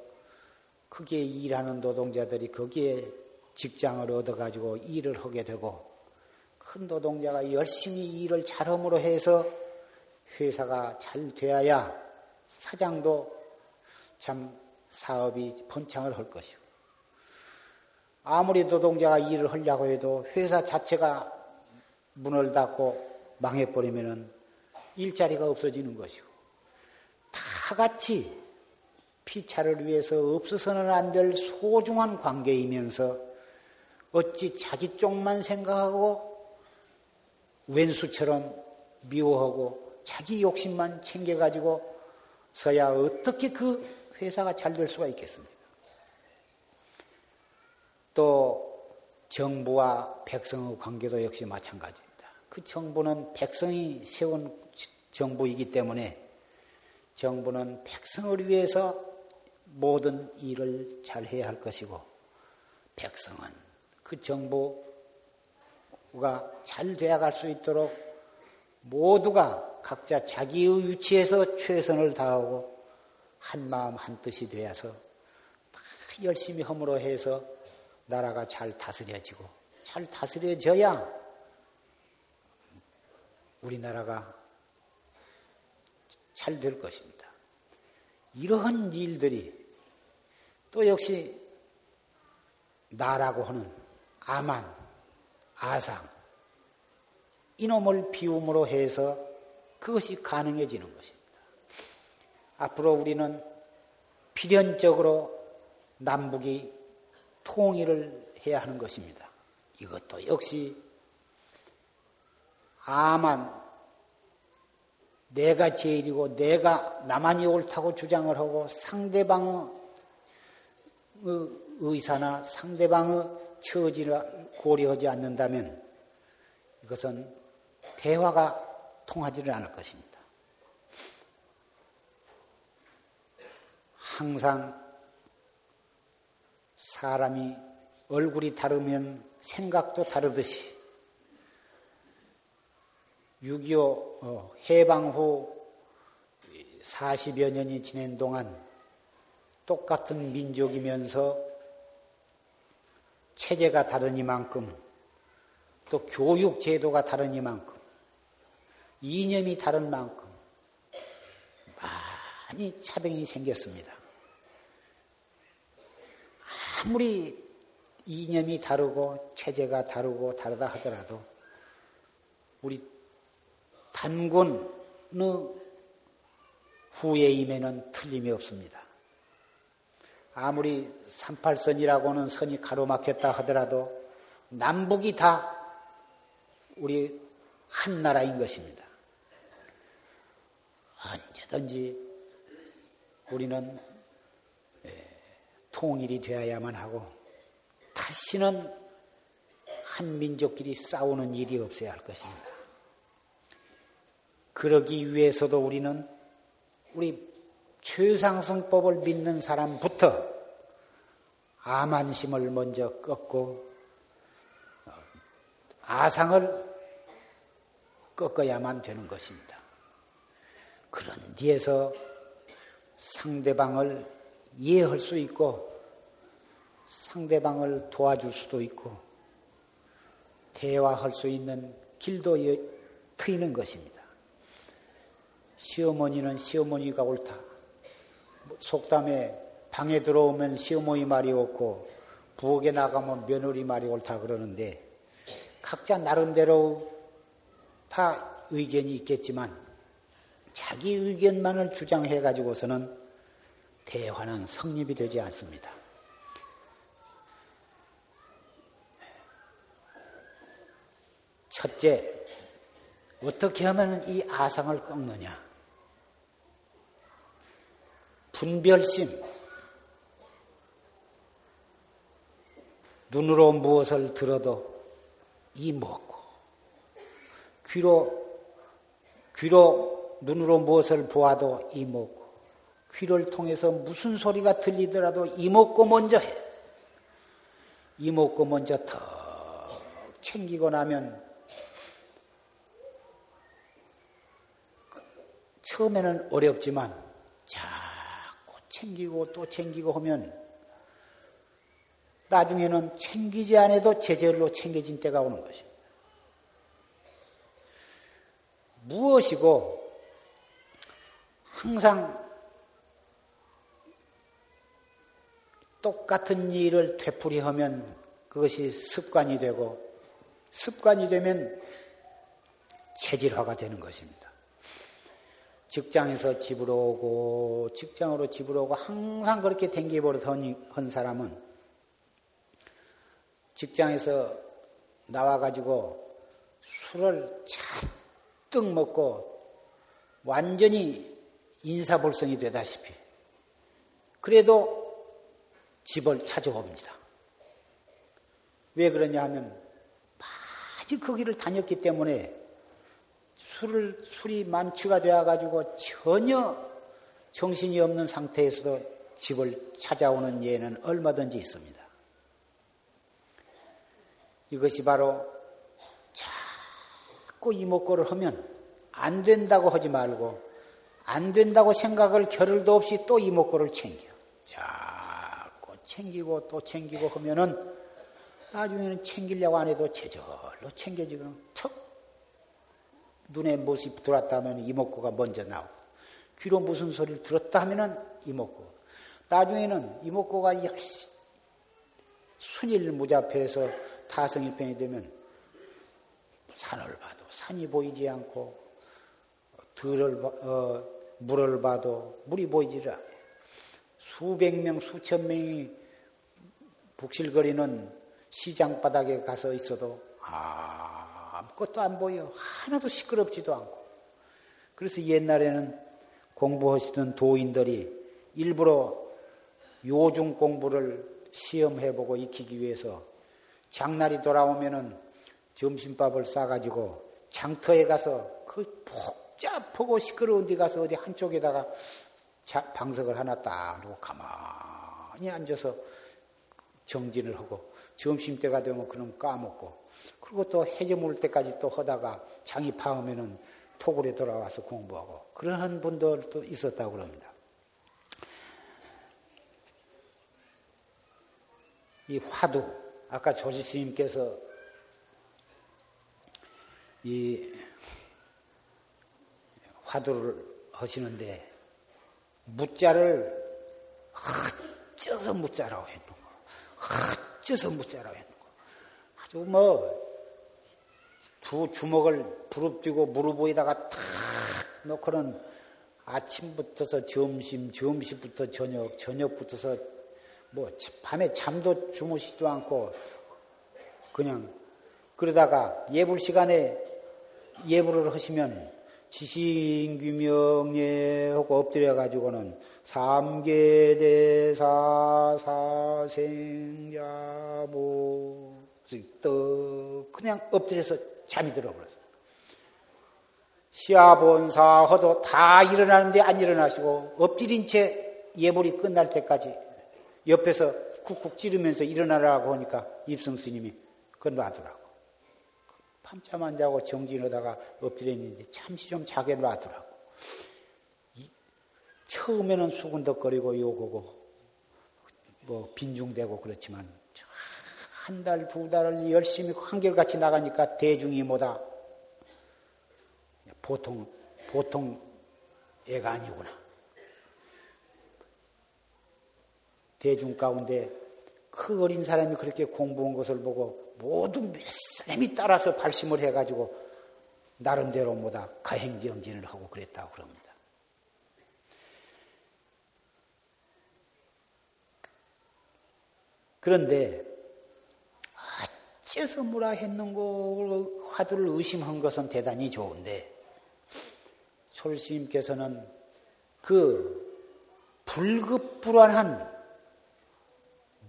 Speaker 1: 크게 일하는 노동자들이 거기에 직장을 얻어가지고 일을 하게 되고 큰 노동자가 열심히 일을 잘함으로 해서 회사가 잘 되어야 사장도 참 사업이 번창을 할 것이고 아무리 노동자가 일을 하려고 해도 회사 자체가 문을 닫고 망해버리면 일자리가 없어지는 것이고 다 같이 피차를 위해서 없어서는 안 될 소중한 관계이면서 어찌 자기 쪽만 생각하고 왼수처럼 미워하고 자기 욕심만 챙겨가지고 서야 어떻게 그 회사가 잘 될 수가 있겠습니까? 또 정부와 백성의 관계도 역시 마찬가지입니다. 그 정부는 백성이 세운 정부이기 때문에 정부는 백성을 위해서 모든 일을 잘 해야 할 것이고 백성은 그 정보가 잘 되어갈 수 있도록 모두가 각자 자기의 위치에서 최선을 다하고 한 마음 한 뜻이 되어서 열심히 허물어 해서 나라가 잘 다스려지고 잘 다스려져야 우리나라가 잘 될 것입니다. 이러한 일들이 또 역시 나라고 하는 아만, 아상, 이놈을 비움으로 해서 그것이 가능해지는 것입니다. 앞으로 우리는 필연적으로 남북이 통일을 해야 하는 것입니다. 이것도 역시 아만 내가 제일이고 내가 나만이 옳다고 주장을 하고 상대방의 의사나 상대방의 처지를 고려하지 않는다면 이것은 대화가 통하지를 않을 것입니다. 항상 사람이 얼굴이 다르면 생각도 다르듯이 6.25 어, 해방 후 40여 년이 지낸 동안 똑같은 민족이면서 체제가 다르니만큼 또 교육 제도가 다르니만큼 이념이 다른 만큼 많이 차등이 생겼습니다. 아무리 이념이 다르고 체제가 다르고 다르다 하더라도 우리 단군의 후예임에는 틀림이 없습니다. 아무리 38선이라고는 선이 가로막혔다 하더라도 남북이 다 우리 한 나라인 것입니다. 언제든지 우리는 예, 통일이 되어야만 하고 다시는 한 민족끼리 싸우는 일이 없어야 할 것입니다. 그러기 위해서도 우리는 우리 최상승법을 믿는 사람부터 아만심을 먼저 꺾고 아상을 꺾어야만 되는 것입니다. 그런 뒤에서 상대방을 이해할 수 있고 상대방을 도와줄 수도 있고 대화할 수 있는 길도 트이는 것입니다. 시어머니는 시어머니가 옳다. 속담에 방에 들어오면 시어머니 말이 옳고 부엌에 나가면 며느리 말이 옳다 그러는데 각자 나름대로 다 의견이 있겠지만 자기 의견만을 주장해 가지고서는 대화는 성립이 되지 않습니다. 첫째, 어떻게 하면 이 아상을 꺾느냐? 분별심. 눈으로 무엇을 들어도 이 먹고, 귀로, 귀로, 눈으로 무엇을 보아도 이 먹고, 귀를 통해서 무슨 소리가 들리더라도 이 먹고 먼저 해. 이 먹고 먼저 턱 챙기고 나면 처음에는 어렵지만 자꾸 챙기고 또 챙기고 하면 나중에는 챙기지 않아도 제절로 챙겨진 때가 오는 것입니다. 무엇이고 항상 똑같은 일을 되풀이하면 그것이 습관이 되고 습관이 되면 체질화가 되는 것입니다. 직장에서 집으로 오고 직장으로 집으로 오고 항상 그렇게 댕기버릇 한 사람은 직장에서 나와가지고 술을 잔뜩 먹고 완전히 인사불성이 되다시피 그래도 집을 찾아옵니다. 왜 그러냐 하면 아직 거기를 다녔기 때문에 술을, 술이 만취가 되어가지고 전혀 정신이 없는 상태에서도 집을 찾아오는 예는 얼마든지 있습니다. 이것이 바로 자꾸 이목구를 하면 안 된다고 하지 말고 안 된다고 생각을 겨를도 없이 또 이목구를 챙겨. 자꾸 챙기고 또 챙기고 하면은 나중에는 챙기려고 안 해도 제절로 챙겨지고 턱 눈에 무엇이 들어왔다 하면 이목구가 먼저 나오고 귀로 무슨 소리를 들었다 하면은 이목구 나중에는 이목구가 역시 순일무잡해서 타성일편이 되면 산을 봐도 산이 보이지 않고 들을 어, 물을 봐도 물이 보이지를 않아요. 수백 명, 수천 명이 북실거리는 시장 바닥에 가서 있어도 아 무것도 안 보여. 하나도 시끄럽지도 않고. 그래서 옛날에는 공부하시던 도인들이 일부러 요중 공부를 시험해보고 익히기 위해서 장날이 돌아오면은 점심밥을 싸가지고 장터에 가서 그 복잡하고 시끄러운 데 가서 어디 한쪽에다가 방석을 하나 딱 놓고 가만히 앉아서 정진을 하고 점심 때가 되면 그놈 까먹고 그리고 또 해저물 때까지 또 하다가 장이 파으면은 토굴에 돌아와서 공부하고 그런 분들도 있었다고 그럽니다. 이 화두 아까 조지 스님께서 이 화두를 하시는데 무자를 헛쪄서 무자라고 했는 거. 헛쪄서 무자라고 했는 거. 아주 뭐 두 주먹을 부릅뜨고 무릎 위에다가 탁 놓고는 아침부터서 점심, 점심부터 저녁, 저녁부터서 뭐 밤에 잠도 주무시지도 않고 그냥 그러다가 예불 시간에 예불을 하시면 지신규명예 하고 엎드려 가지고는 삼계대사 사생자보 떡 그냥 엎드려서 잠이 들어버렸어요. 시아본사 허도 다 일어나는데 안 일어나시고 엎드린 채 예불이 끝날 때까지 옆에서 쿡쿡 찌르면서 일어나라고 하니까 입성 스님이 그건 놔두라고. 밤잠 안 자고 정진하다가 엎드려 있는데 잠시 좀 자게 놔두라고. 처음에는 수군덕거리고 욕하고 뭐 빈중대고 그렇지만 한 달, 두 달을 열심히 한결같이 나가니까 대중이 뭐다. 보통, 보통 애가 아니구나. 대중 가운데 그 어린 사람이 그렇게 공부한 것을 보고 모두 몇 사람이 따라서 발심을 해가지고 나름대로 뭐다 가행정진을 하고 그랬다고 그럽니다. 그런데 어째서 뭐라 했는고 화두를 의심한 것은 대단히 좋은데 솔스님께서는 그 불급불안한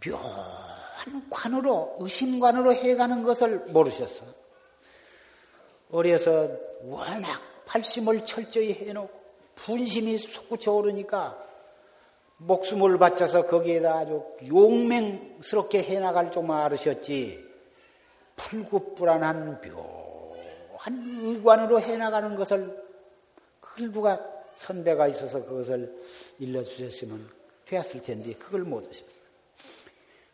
Speaker 1: 묘한 관으로 의심관으로 해가는 것을 모르셨어. 어려서 워낙 발심을 철저히 해놓고 분심이 솟구쳐 오르니까 목숨을 바쳐서 거기에다 아주 용맹스럽게 해나갈 좀만 알으셨지 불급불안한 묘한 의관으로 해나가는 것을 그걸 누가 선배가 있어서 그것을 일러주셨으면 되었을 텐데 그걸 못하셨어요.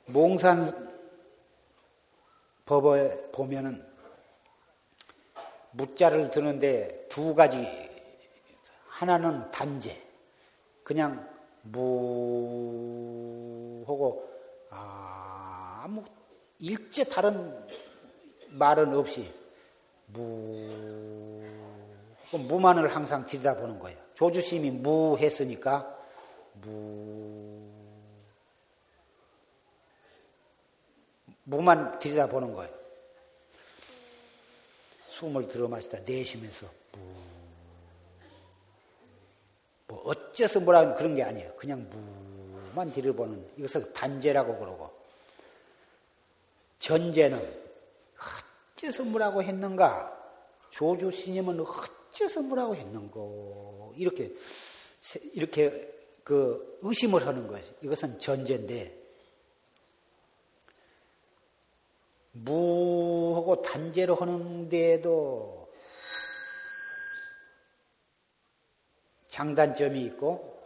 Speaker 1: 몽산 법에 보면은 무자를 드는데 두 가지 하나는 단제 그냥 무 하고 아무 일제 다른 말은 없이 무 무만을 항상 들여다보는 거예요. 조주심이 무 했으니까 무 무만 들여다보는 거예요. 숨을 들어 마시다 내쉬면서 뭐 어째서 뭐라 그런 게 아니에요. 그냥 무만 들여보는 이것을 단제라고 그러고 전제는 어째서 뭐라고 했는가? 조주 스님은 어째서 뭐라고 했는고? 이렇게 이렇게 그 의심을 하는 것이 이것은 전제인데 무하고 단제로 하는데도 장단점이 있고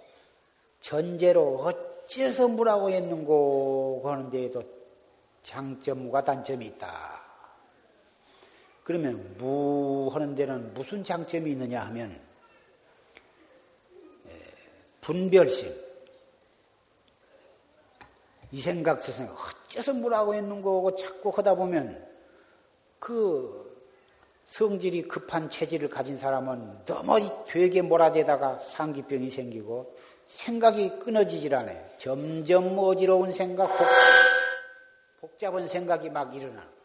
Speaker 1: 전제로 어째서 무라고 했는고 하는데도 장점과 단점이 있다. 그러면 무 하는 데는 무슨 장점이 있느냐 하면 분별심. 이 생각 저 생각 어째서 뭐라고 했는 거고 자꾸 하다 보면 그 성질이 급한 체질을 가진 사람은 너무 되게 몰아대다가 상기병이 생기고 생각이 끊어지질 않아요. 점점 어지러운 생각, 복, 복잡한 생각이 막 일어나.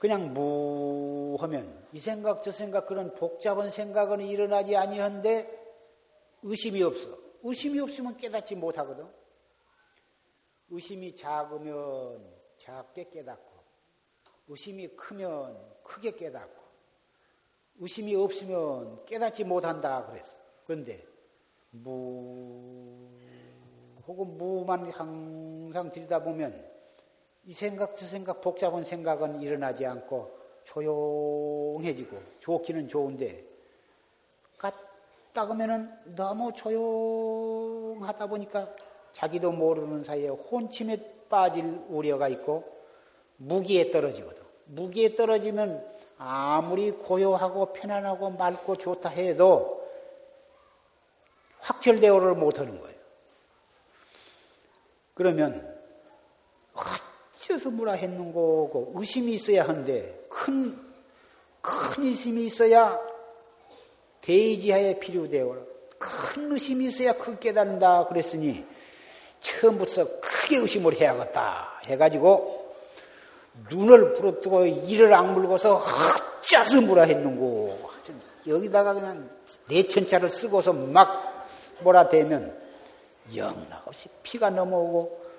Speaker 1: 그냥 무하면 이 생각 저 생각 그런 복잡한 생각은 일어나지 아니한데 의심이 없어. 의심이 없으면 깨닫지 못하거든. 의심이 작으면 작게 깨닫고 의심이 크면 크게 깨닫고 의심이 없으면 깨닫지 못한다 그랬어. 그런데 무 혹은 무만 항상 들여다보면 이 생각, 저 생각, 복잡한 생각은 일어나지 않고 조용해지고 좋기는 좋은데 그면은 너무 조용하다 보니까 자기도 모르는 사이에 혼침에 빠질 우려가 있고 무기에 떨어지거든. 무기에 떨어지면 아무리 고요하고 편안하고 맑고 좋다 해도 확철대오를 못하는 거예요. 그러면 어째서 뭐라 했는 거고 의심이 있어야 하는데 큰, 큰 의심이 있어야 대지하에 필요되어 큰 의심이 있어야 크게 깨닫는다 그랬으니 처음부터 크게 의심을 해야겠다 해가지고 눈을 부릅뜨고 이를 악물고서 어째서 뭐라 했는고 여기다가 그냥 내천차를 쓰고서 막 뭐라 대면 영락없이 피가 넘어오고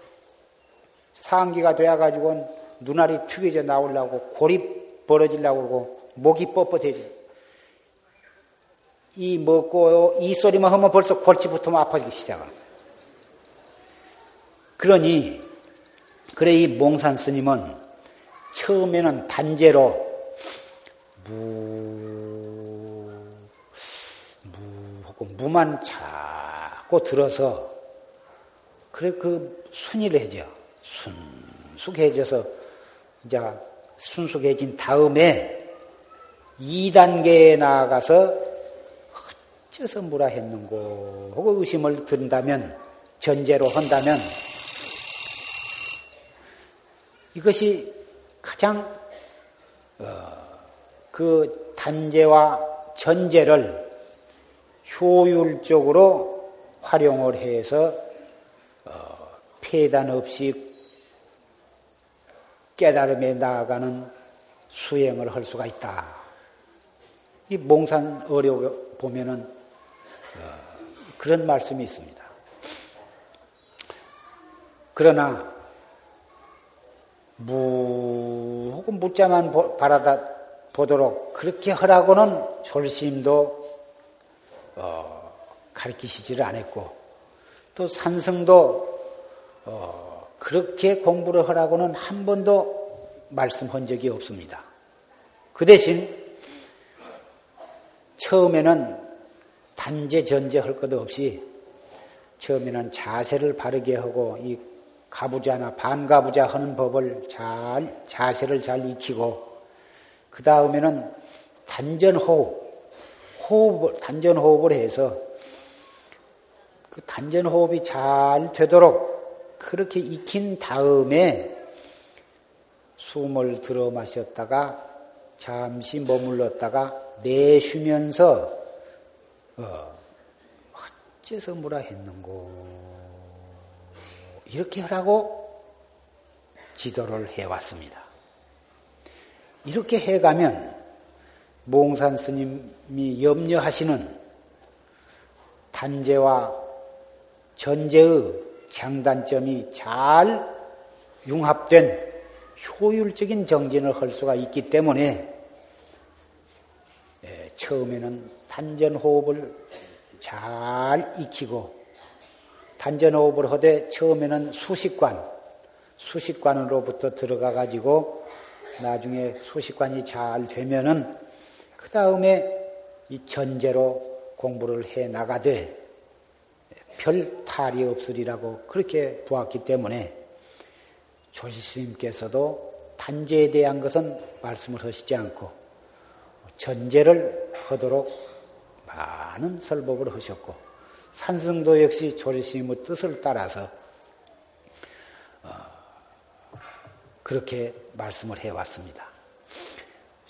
Speaker 1: 상기가 되어가지고 눈알이 튀겨져 나오려고 골이 벌어지려고 그러고 목이 뻣뻣해져. 이 먹고 이 소리만 하면 벌써 골치부터 아파지기 시작합니다. 그러니 그래 이 몽산 스님은 처음에는 단제로 무, 무 하고 무만 자꾸 들어서 그래 그 순위를 해줘. 순숙해져서 이제 순숙해진 다음에 2단계에 나아가서 어째서 뭐라 했는고 하고 의심을 든다면 전제로 한다면 이것이 가장 어, 그 단제와 전제를 효율적으로 활용을 해서 어, 폐단 없이 깨달음에 나아가는 수행을 할 수가 있다. 이 몽산 어려 보면은 어, 그런 말씀이 있습니다. 그러나 무 혹은 묻자만 바라다 보도록 그렇게 하라고는 졸심도 어, 가르치시지를 않았고 또 산성도 어, 그렇게 공부를 하라고는 한 번도 말씀한 적이 없습니다. 그 대신 처음에는 단제 전제 할 것도 없이 처음에는 자세를 바르게 하고 이 가부자나 반가부자 하는 법을 잘 자세를 잘 익히고 그 다음에는 단전 호흡 호흡을 단전 호흡을 해서 그 단전 호흡이 잘 되도록 그렇게 익힌 다음에 숨을 들어 마셨다가 잠시 머물렀다가 내쉬면서 어, 어째서 뭐라 했는고 이렇게 하라고 지도를 해왔습니다. 이렇게 해가면 몽산 스님이 염려하시는 단제와 전제의 장단점이 잘 융합된 효율적인 정진을 할 수가 있기 때문에 예, 처음에는 단전호흡을 잘 익히고 단전호흡을 하되 처음에는 수식관, 수식관으로부터 들어가 가지고 나중에 수식관이 잘 되면은 그 다음에 이 전제로 공부를 해 나가되 별 탈이 없으리라고 그렇게 보았기 때문에 조시스님께서도 단제에 대한 것은 말씀을 하시지 않고 전제를 하도록 많은 설법을 하셨고 산승도 역시 조리스님의 뜻을 따라서 어, 그렇게 말씀을 해왔습니다.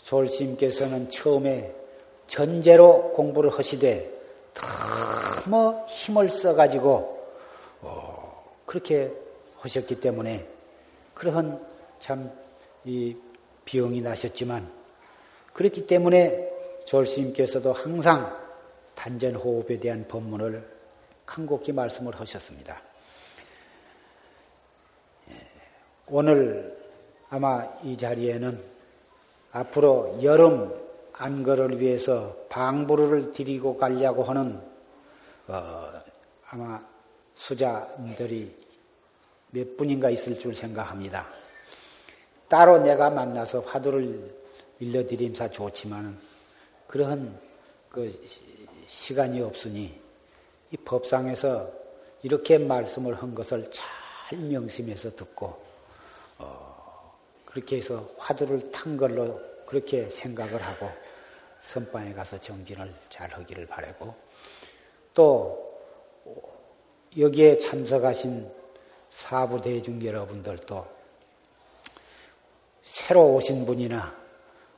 Speaker 1: 조리스님께서는 처음에 전제로 공부를 하시되 너무 힘을 써가지고 어, 그렇게 하셨기 때문에 그러한 참 이 비용이 나셨지만 그렇기 때문에 조리스님께서도 항상 단전 호흡에 대한 법문을 간곡히 말씀을 하셨습니다. 예, 오늘 아마 이 자리에는 앞으로 여름 안거를 위해서 방부를 드리고 가려고 하는 어, 아마 수자들이 몇 분인가 있을 줄 생각합니다. 따로 내가 만나서 화두를 일러드림사 좋지만 그러한 그 시간이 없으니 이 법상에서 이렇게 말씀을 한 것을 잘 명심해서 듣고 어, 그렇게 해서 화두를 탄 걸로 그렇게 생각을 하고 선방에 가서 정진을 잘 하기를 바라고 또 여기에 참석하신 사부 대중 여러분들도 새로 오신 분이나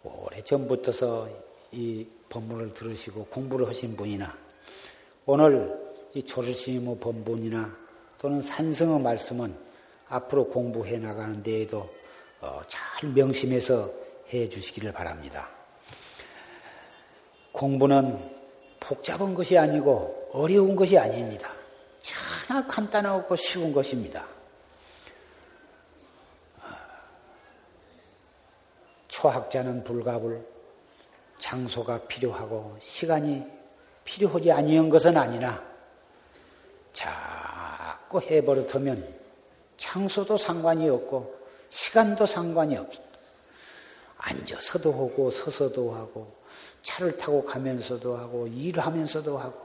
Speaker 1: 오래 전부터서 이 법문을 들으시고 공부를 하신 분이나 오늘 이 조르시모 법문이나 또는 산성의 말씀은 앞으로 공부해 나가는 데에도 어, 잘 명심해서 해 주시기를 바랍니다. 공부는 복잡한 것이 아니고 어려운 것이 아닙니다. 차나 간단하고 쉬운 것입니다. 초학자는 불가불 장소가 필요하고 시간이 필요하지 아니한 것은 아니나 자꾸 해버릇하면 장소도 상관이 없고 시간도 상관이 없습니다. 앉아서도 하고 서서도 하고 차를 타고 가면서도 하고 일하면서도 하고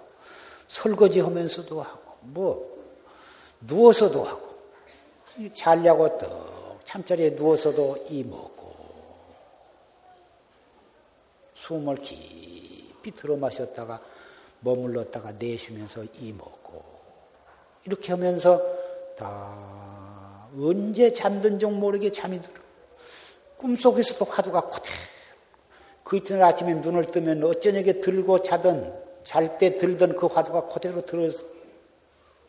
Speaker 1: 설거지 하면서도 하고 뭐 누워서도 하고 자려고 떡 잠자리에 누워서도 이 먹고 숨을 깊이 들어 마셨다가 머물렀다가 내쉬면서 이 먹고 이렇게 하면서 다 언제 잠든 줄 모르게 잠이 들어. 꿈속에서도 화두가 고대 그 이튿날 아침에 눈을 뜨면 어쩌녁에 들고 자던 잘 때 들던 그 화두가 그대로 들어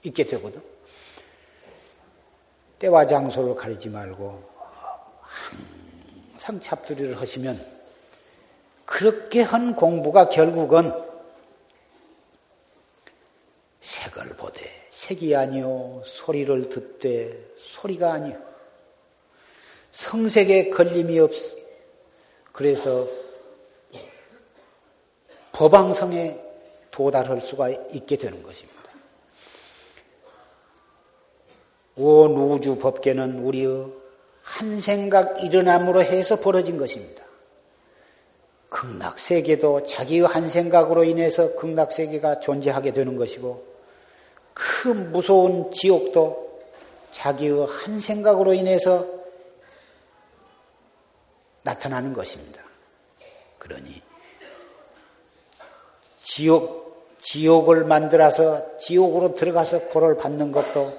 Speaker 1: 있게 되거든. 때와 장소를 가리지 말고 항상 잡두리를 하시면 그렇게 한 공부가 결국은 색을 보되 색이 아니요 소리를 듣되 소리가 아니요 성색에 걸림이 없어. 그래서 법왕성에 도달할 수가 있게 되는 것입니다. 온 우주 법계는 우리의 한 생각 일어남으로 해서 벌어진 것입니다. 극락 세계도 자기의 한 생각으로 인해서 극락 세계가 존재하게 되는 것이고, 그 무서운 지옥도 자기의 한 생각으로 인해서 나타나는 것입니다. 그러니 지옥, 지옥을 만들어서 지옥으로 들어가서 고를 받는 것도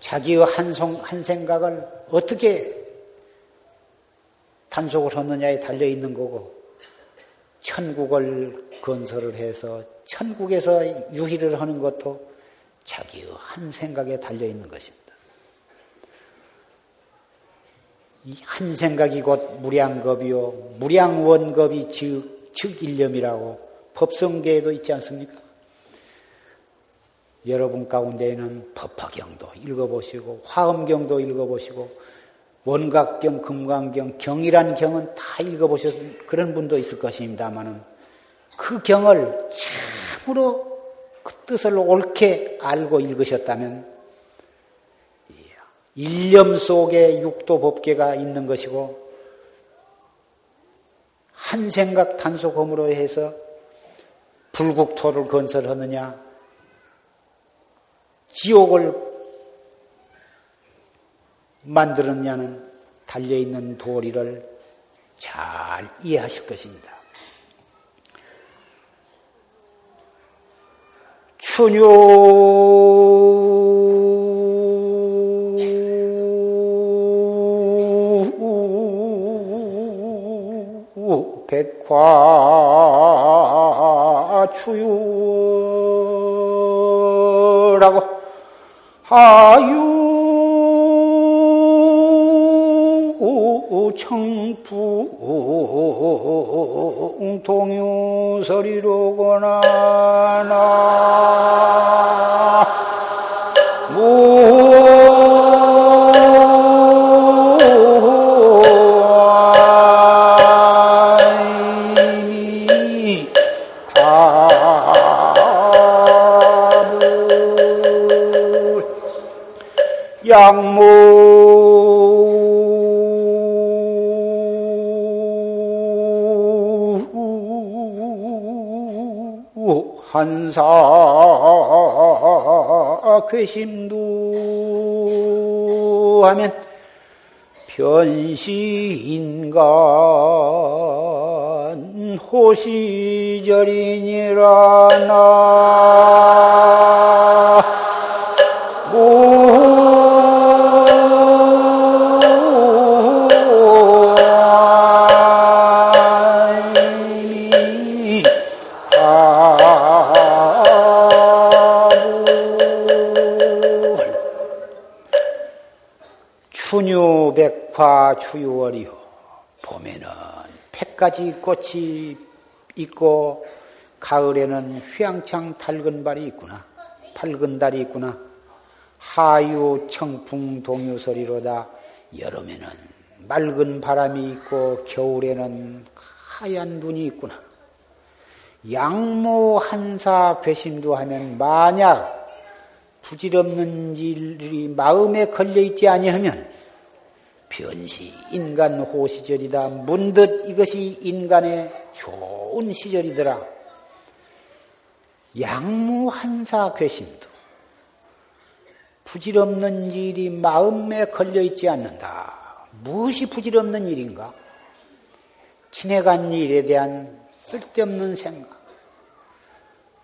Speaker 1: 자기의 한, 송, 한 생각을 어떻게 단속을 하느냐에 달려 있는 거고, 천국을 건설을 해서 천국에서 유희를 하는 것도 자기의 한 생각에 달려 있는 것입니다. 이 한 생각이 곧 무량겁이요, 무량원겁이 즉, 즉 일념이라고 법성계에도 있지 않습니까? 여러분 가운데에는 법화경도 읽어보시고 화엄경도 읽어보시고 원각경, 금강경, 경이란 경은 다 읽어보셨 그런 분도 있을 것입니다만은 그 경을 참으로 그 뜻을 옳게 알고 읽으셨다면 일념 속에 육도 법계가 있는 것이고 한 생각 단속함으로 해서 불국토를 건설하느냐 지옥을 만들었냐는 달려있는 도리를 잘 이해하실 것입니다. 춘유 백화 추유라고 하유 청풍 동유설이로구나 나 한사 괴심도 하면 변시인간 호시절이니라 나 추유월이요. 봄에는 백가지 꽃이 있고 가을에는 휘황창 달근 발이 있구나. 밝은 달이 있구나. 하유 청풍 동유소리로다. 여름에는 맑은 바람이 있고 겨울에는 하얀 눈이 있구나. 양모 한사 괴심도 하면 만약 부질없는 일이 마음에 걸려 있지 아니하면 변시 인간 호시절이다. 문득 이것이 인간의 좋은 시절이더라. 양무한사 괴심도 부질없는 일이 마음에 걸려 있지 않는다. 무엇이 부질없는 일인가? 지내간 일에 대한 쓸데없는 생각,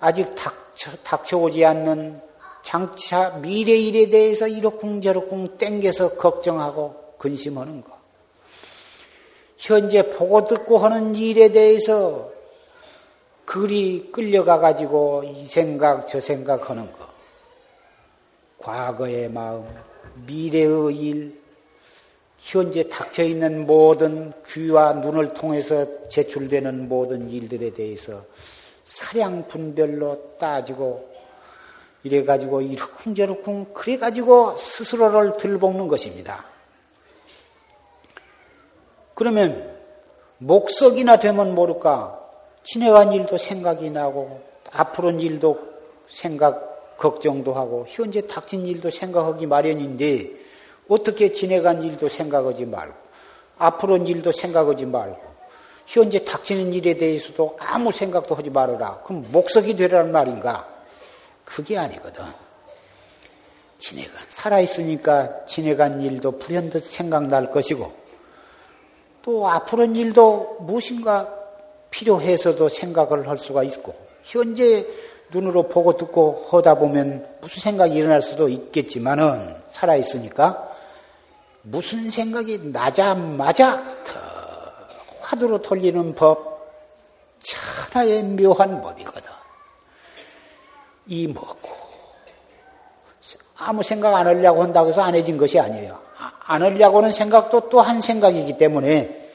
Speaker 1: 아직 닥쳐, 닥쳐오지 않는 장차 미래 일에 대해서 이러쿵저러쿵 땡겨서 걱정하고 근심하는 거. 현재 보고 듣고 하는 일에 대해서 그리 끌려가 가지고 이 생각 저 생각 하는 거. 과거의 마음, 미래의 일, 현재 닥쳐 있는 모든 귀와 눈을 통해서 제출되는 모든 일들에 대해서 사량 분별로 따지고 이래 가지고 이러쿵저러쿵 그래 가지고 스스로를 들볶는 것입니다. 그러면 목석이나 되면 모를까 지내간 일도 생각이 나고 앞으로 일도 생각 걱정도 하고 현재 닥친 일도 생각하기 마련인데 어떻게 지내간 일도 생각하지 말고 앞으로 일도 생각하지 말고 현재 닥치는 일에 대해서도 아무 생각도 하지 말아라. 그럼 목석이 되라는 말인가? 그게 아니거든. 지내간 살아있으니까 지내간 일도 불현듯 생각날 것이고 또 앞으로는 일도 무엇인가 필요해서도 생각을 할 수가 있고 현재 눈으로 보고 듣고 하다 보면 무슨 생각이 일어날 수도 있겠지만은 살아 있으니까 무슨 생각이 나자마자 화두로 돌리는 법 천하의 묘한 법이거든. 이 먹고 아무 생각 안 하려고 한다고 해서 안 해진 것이 아니에요. 안으려고 하는 생각도 또 한 생각이기 때문에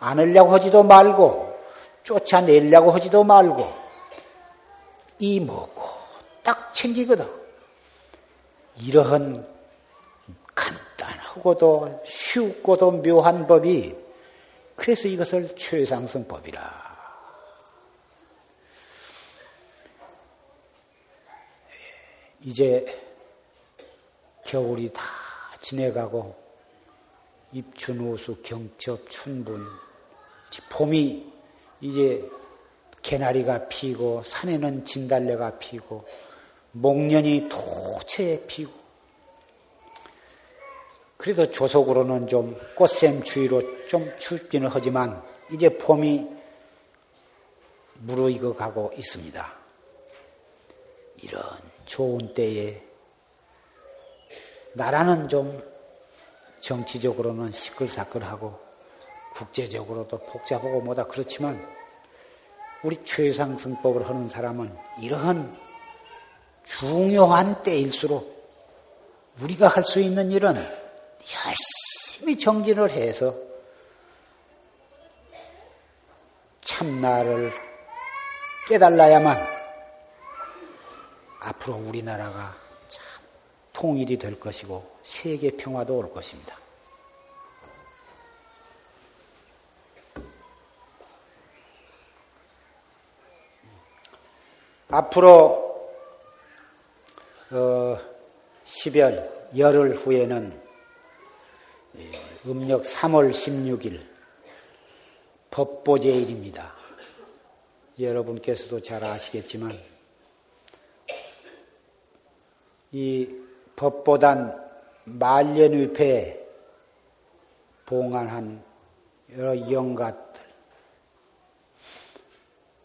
Speaker 1: 안으려고 하지도 말고 쫓아내려고 하지도 말고 이 먹고 딱 챙기거든. 이러한 간단하고도 쉽고도 묘한 법이 그래서 이것을 최상승법이라. 이제 겨울이 다 지내가고 입춘, 우수, 경첩, 춘분 봄이 이제 개나리가 피고 산에는 진달래가 피고 목련이 도처에 피고 그래도 조속으로는 좀 꽃샘 추위로 좀 춥기는 하지만 이제 봄이 무르익어 가고 있습니다. 이런 좋은 때에 나라는 좀 정치적으로는 시끌사끌하고 국제적으로도 복잡하고 뭐다 그렇지만 우리 최상승법을 하는 사람은 이러한 중요한 때일수록 우리가 할 수 있는 일은 열심히 정진을 해서 참나를 깨달아야만 앞으로 우리나라가 참 통일이 될 것이고 세계 평화도 올 것입니다. 앞으로 어, 10열 열흘 후에는 예, 음력 3월 16일 법보제일입니다. 여러분께서도 잘 아시겠지만 이 법보단 말년위패 봉안한 여러 영가들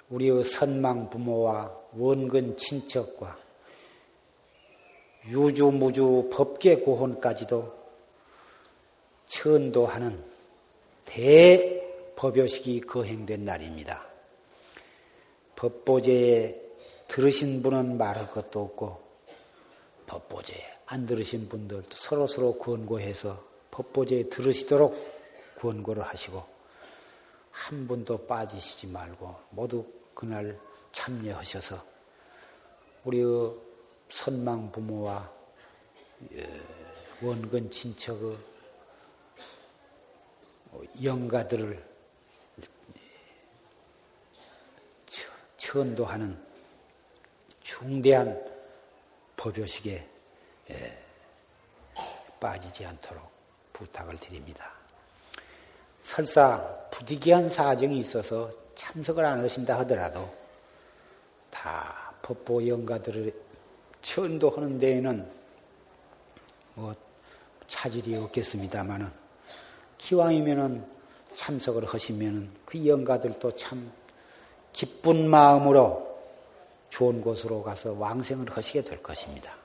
Speaker 1: 우리의 선망 부모와 원근 친척과 유주무주 법계 고혼까지도 천도하는 대법요식이 거행된 날입니다. 법보제에 들으신 분은 말할 것도 없고 법보제에 안 들으신 분들도 서로서로 권고해서 법보제에 들으시도록 권고를 하시고 한 분도 빠지시지 말고 모두 그날 참여하셔서 우리의 선망 부모와 예, 원근 친척의 영가들을 천도하는 중대한 법요식에 예, 빠지지 않도록 부탁을 드립니다. 설사 부득이한 사정이 있어서 참석을 안 하신다 하더라도 다 법보 영가들을 천도하는 데에는 뭐 차질이 없겠습니다만은 기왕이면은 참석을 하시면은 그 영가들도 참 기쁜 마음으로 좋은 곳으로 가서 왕생을 하시게 될 것입니다.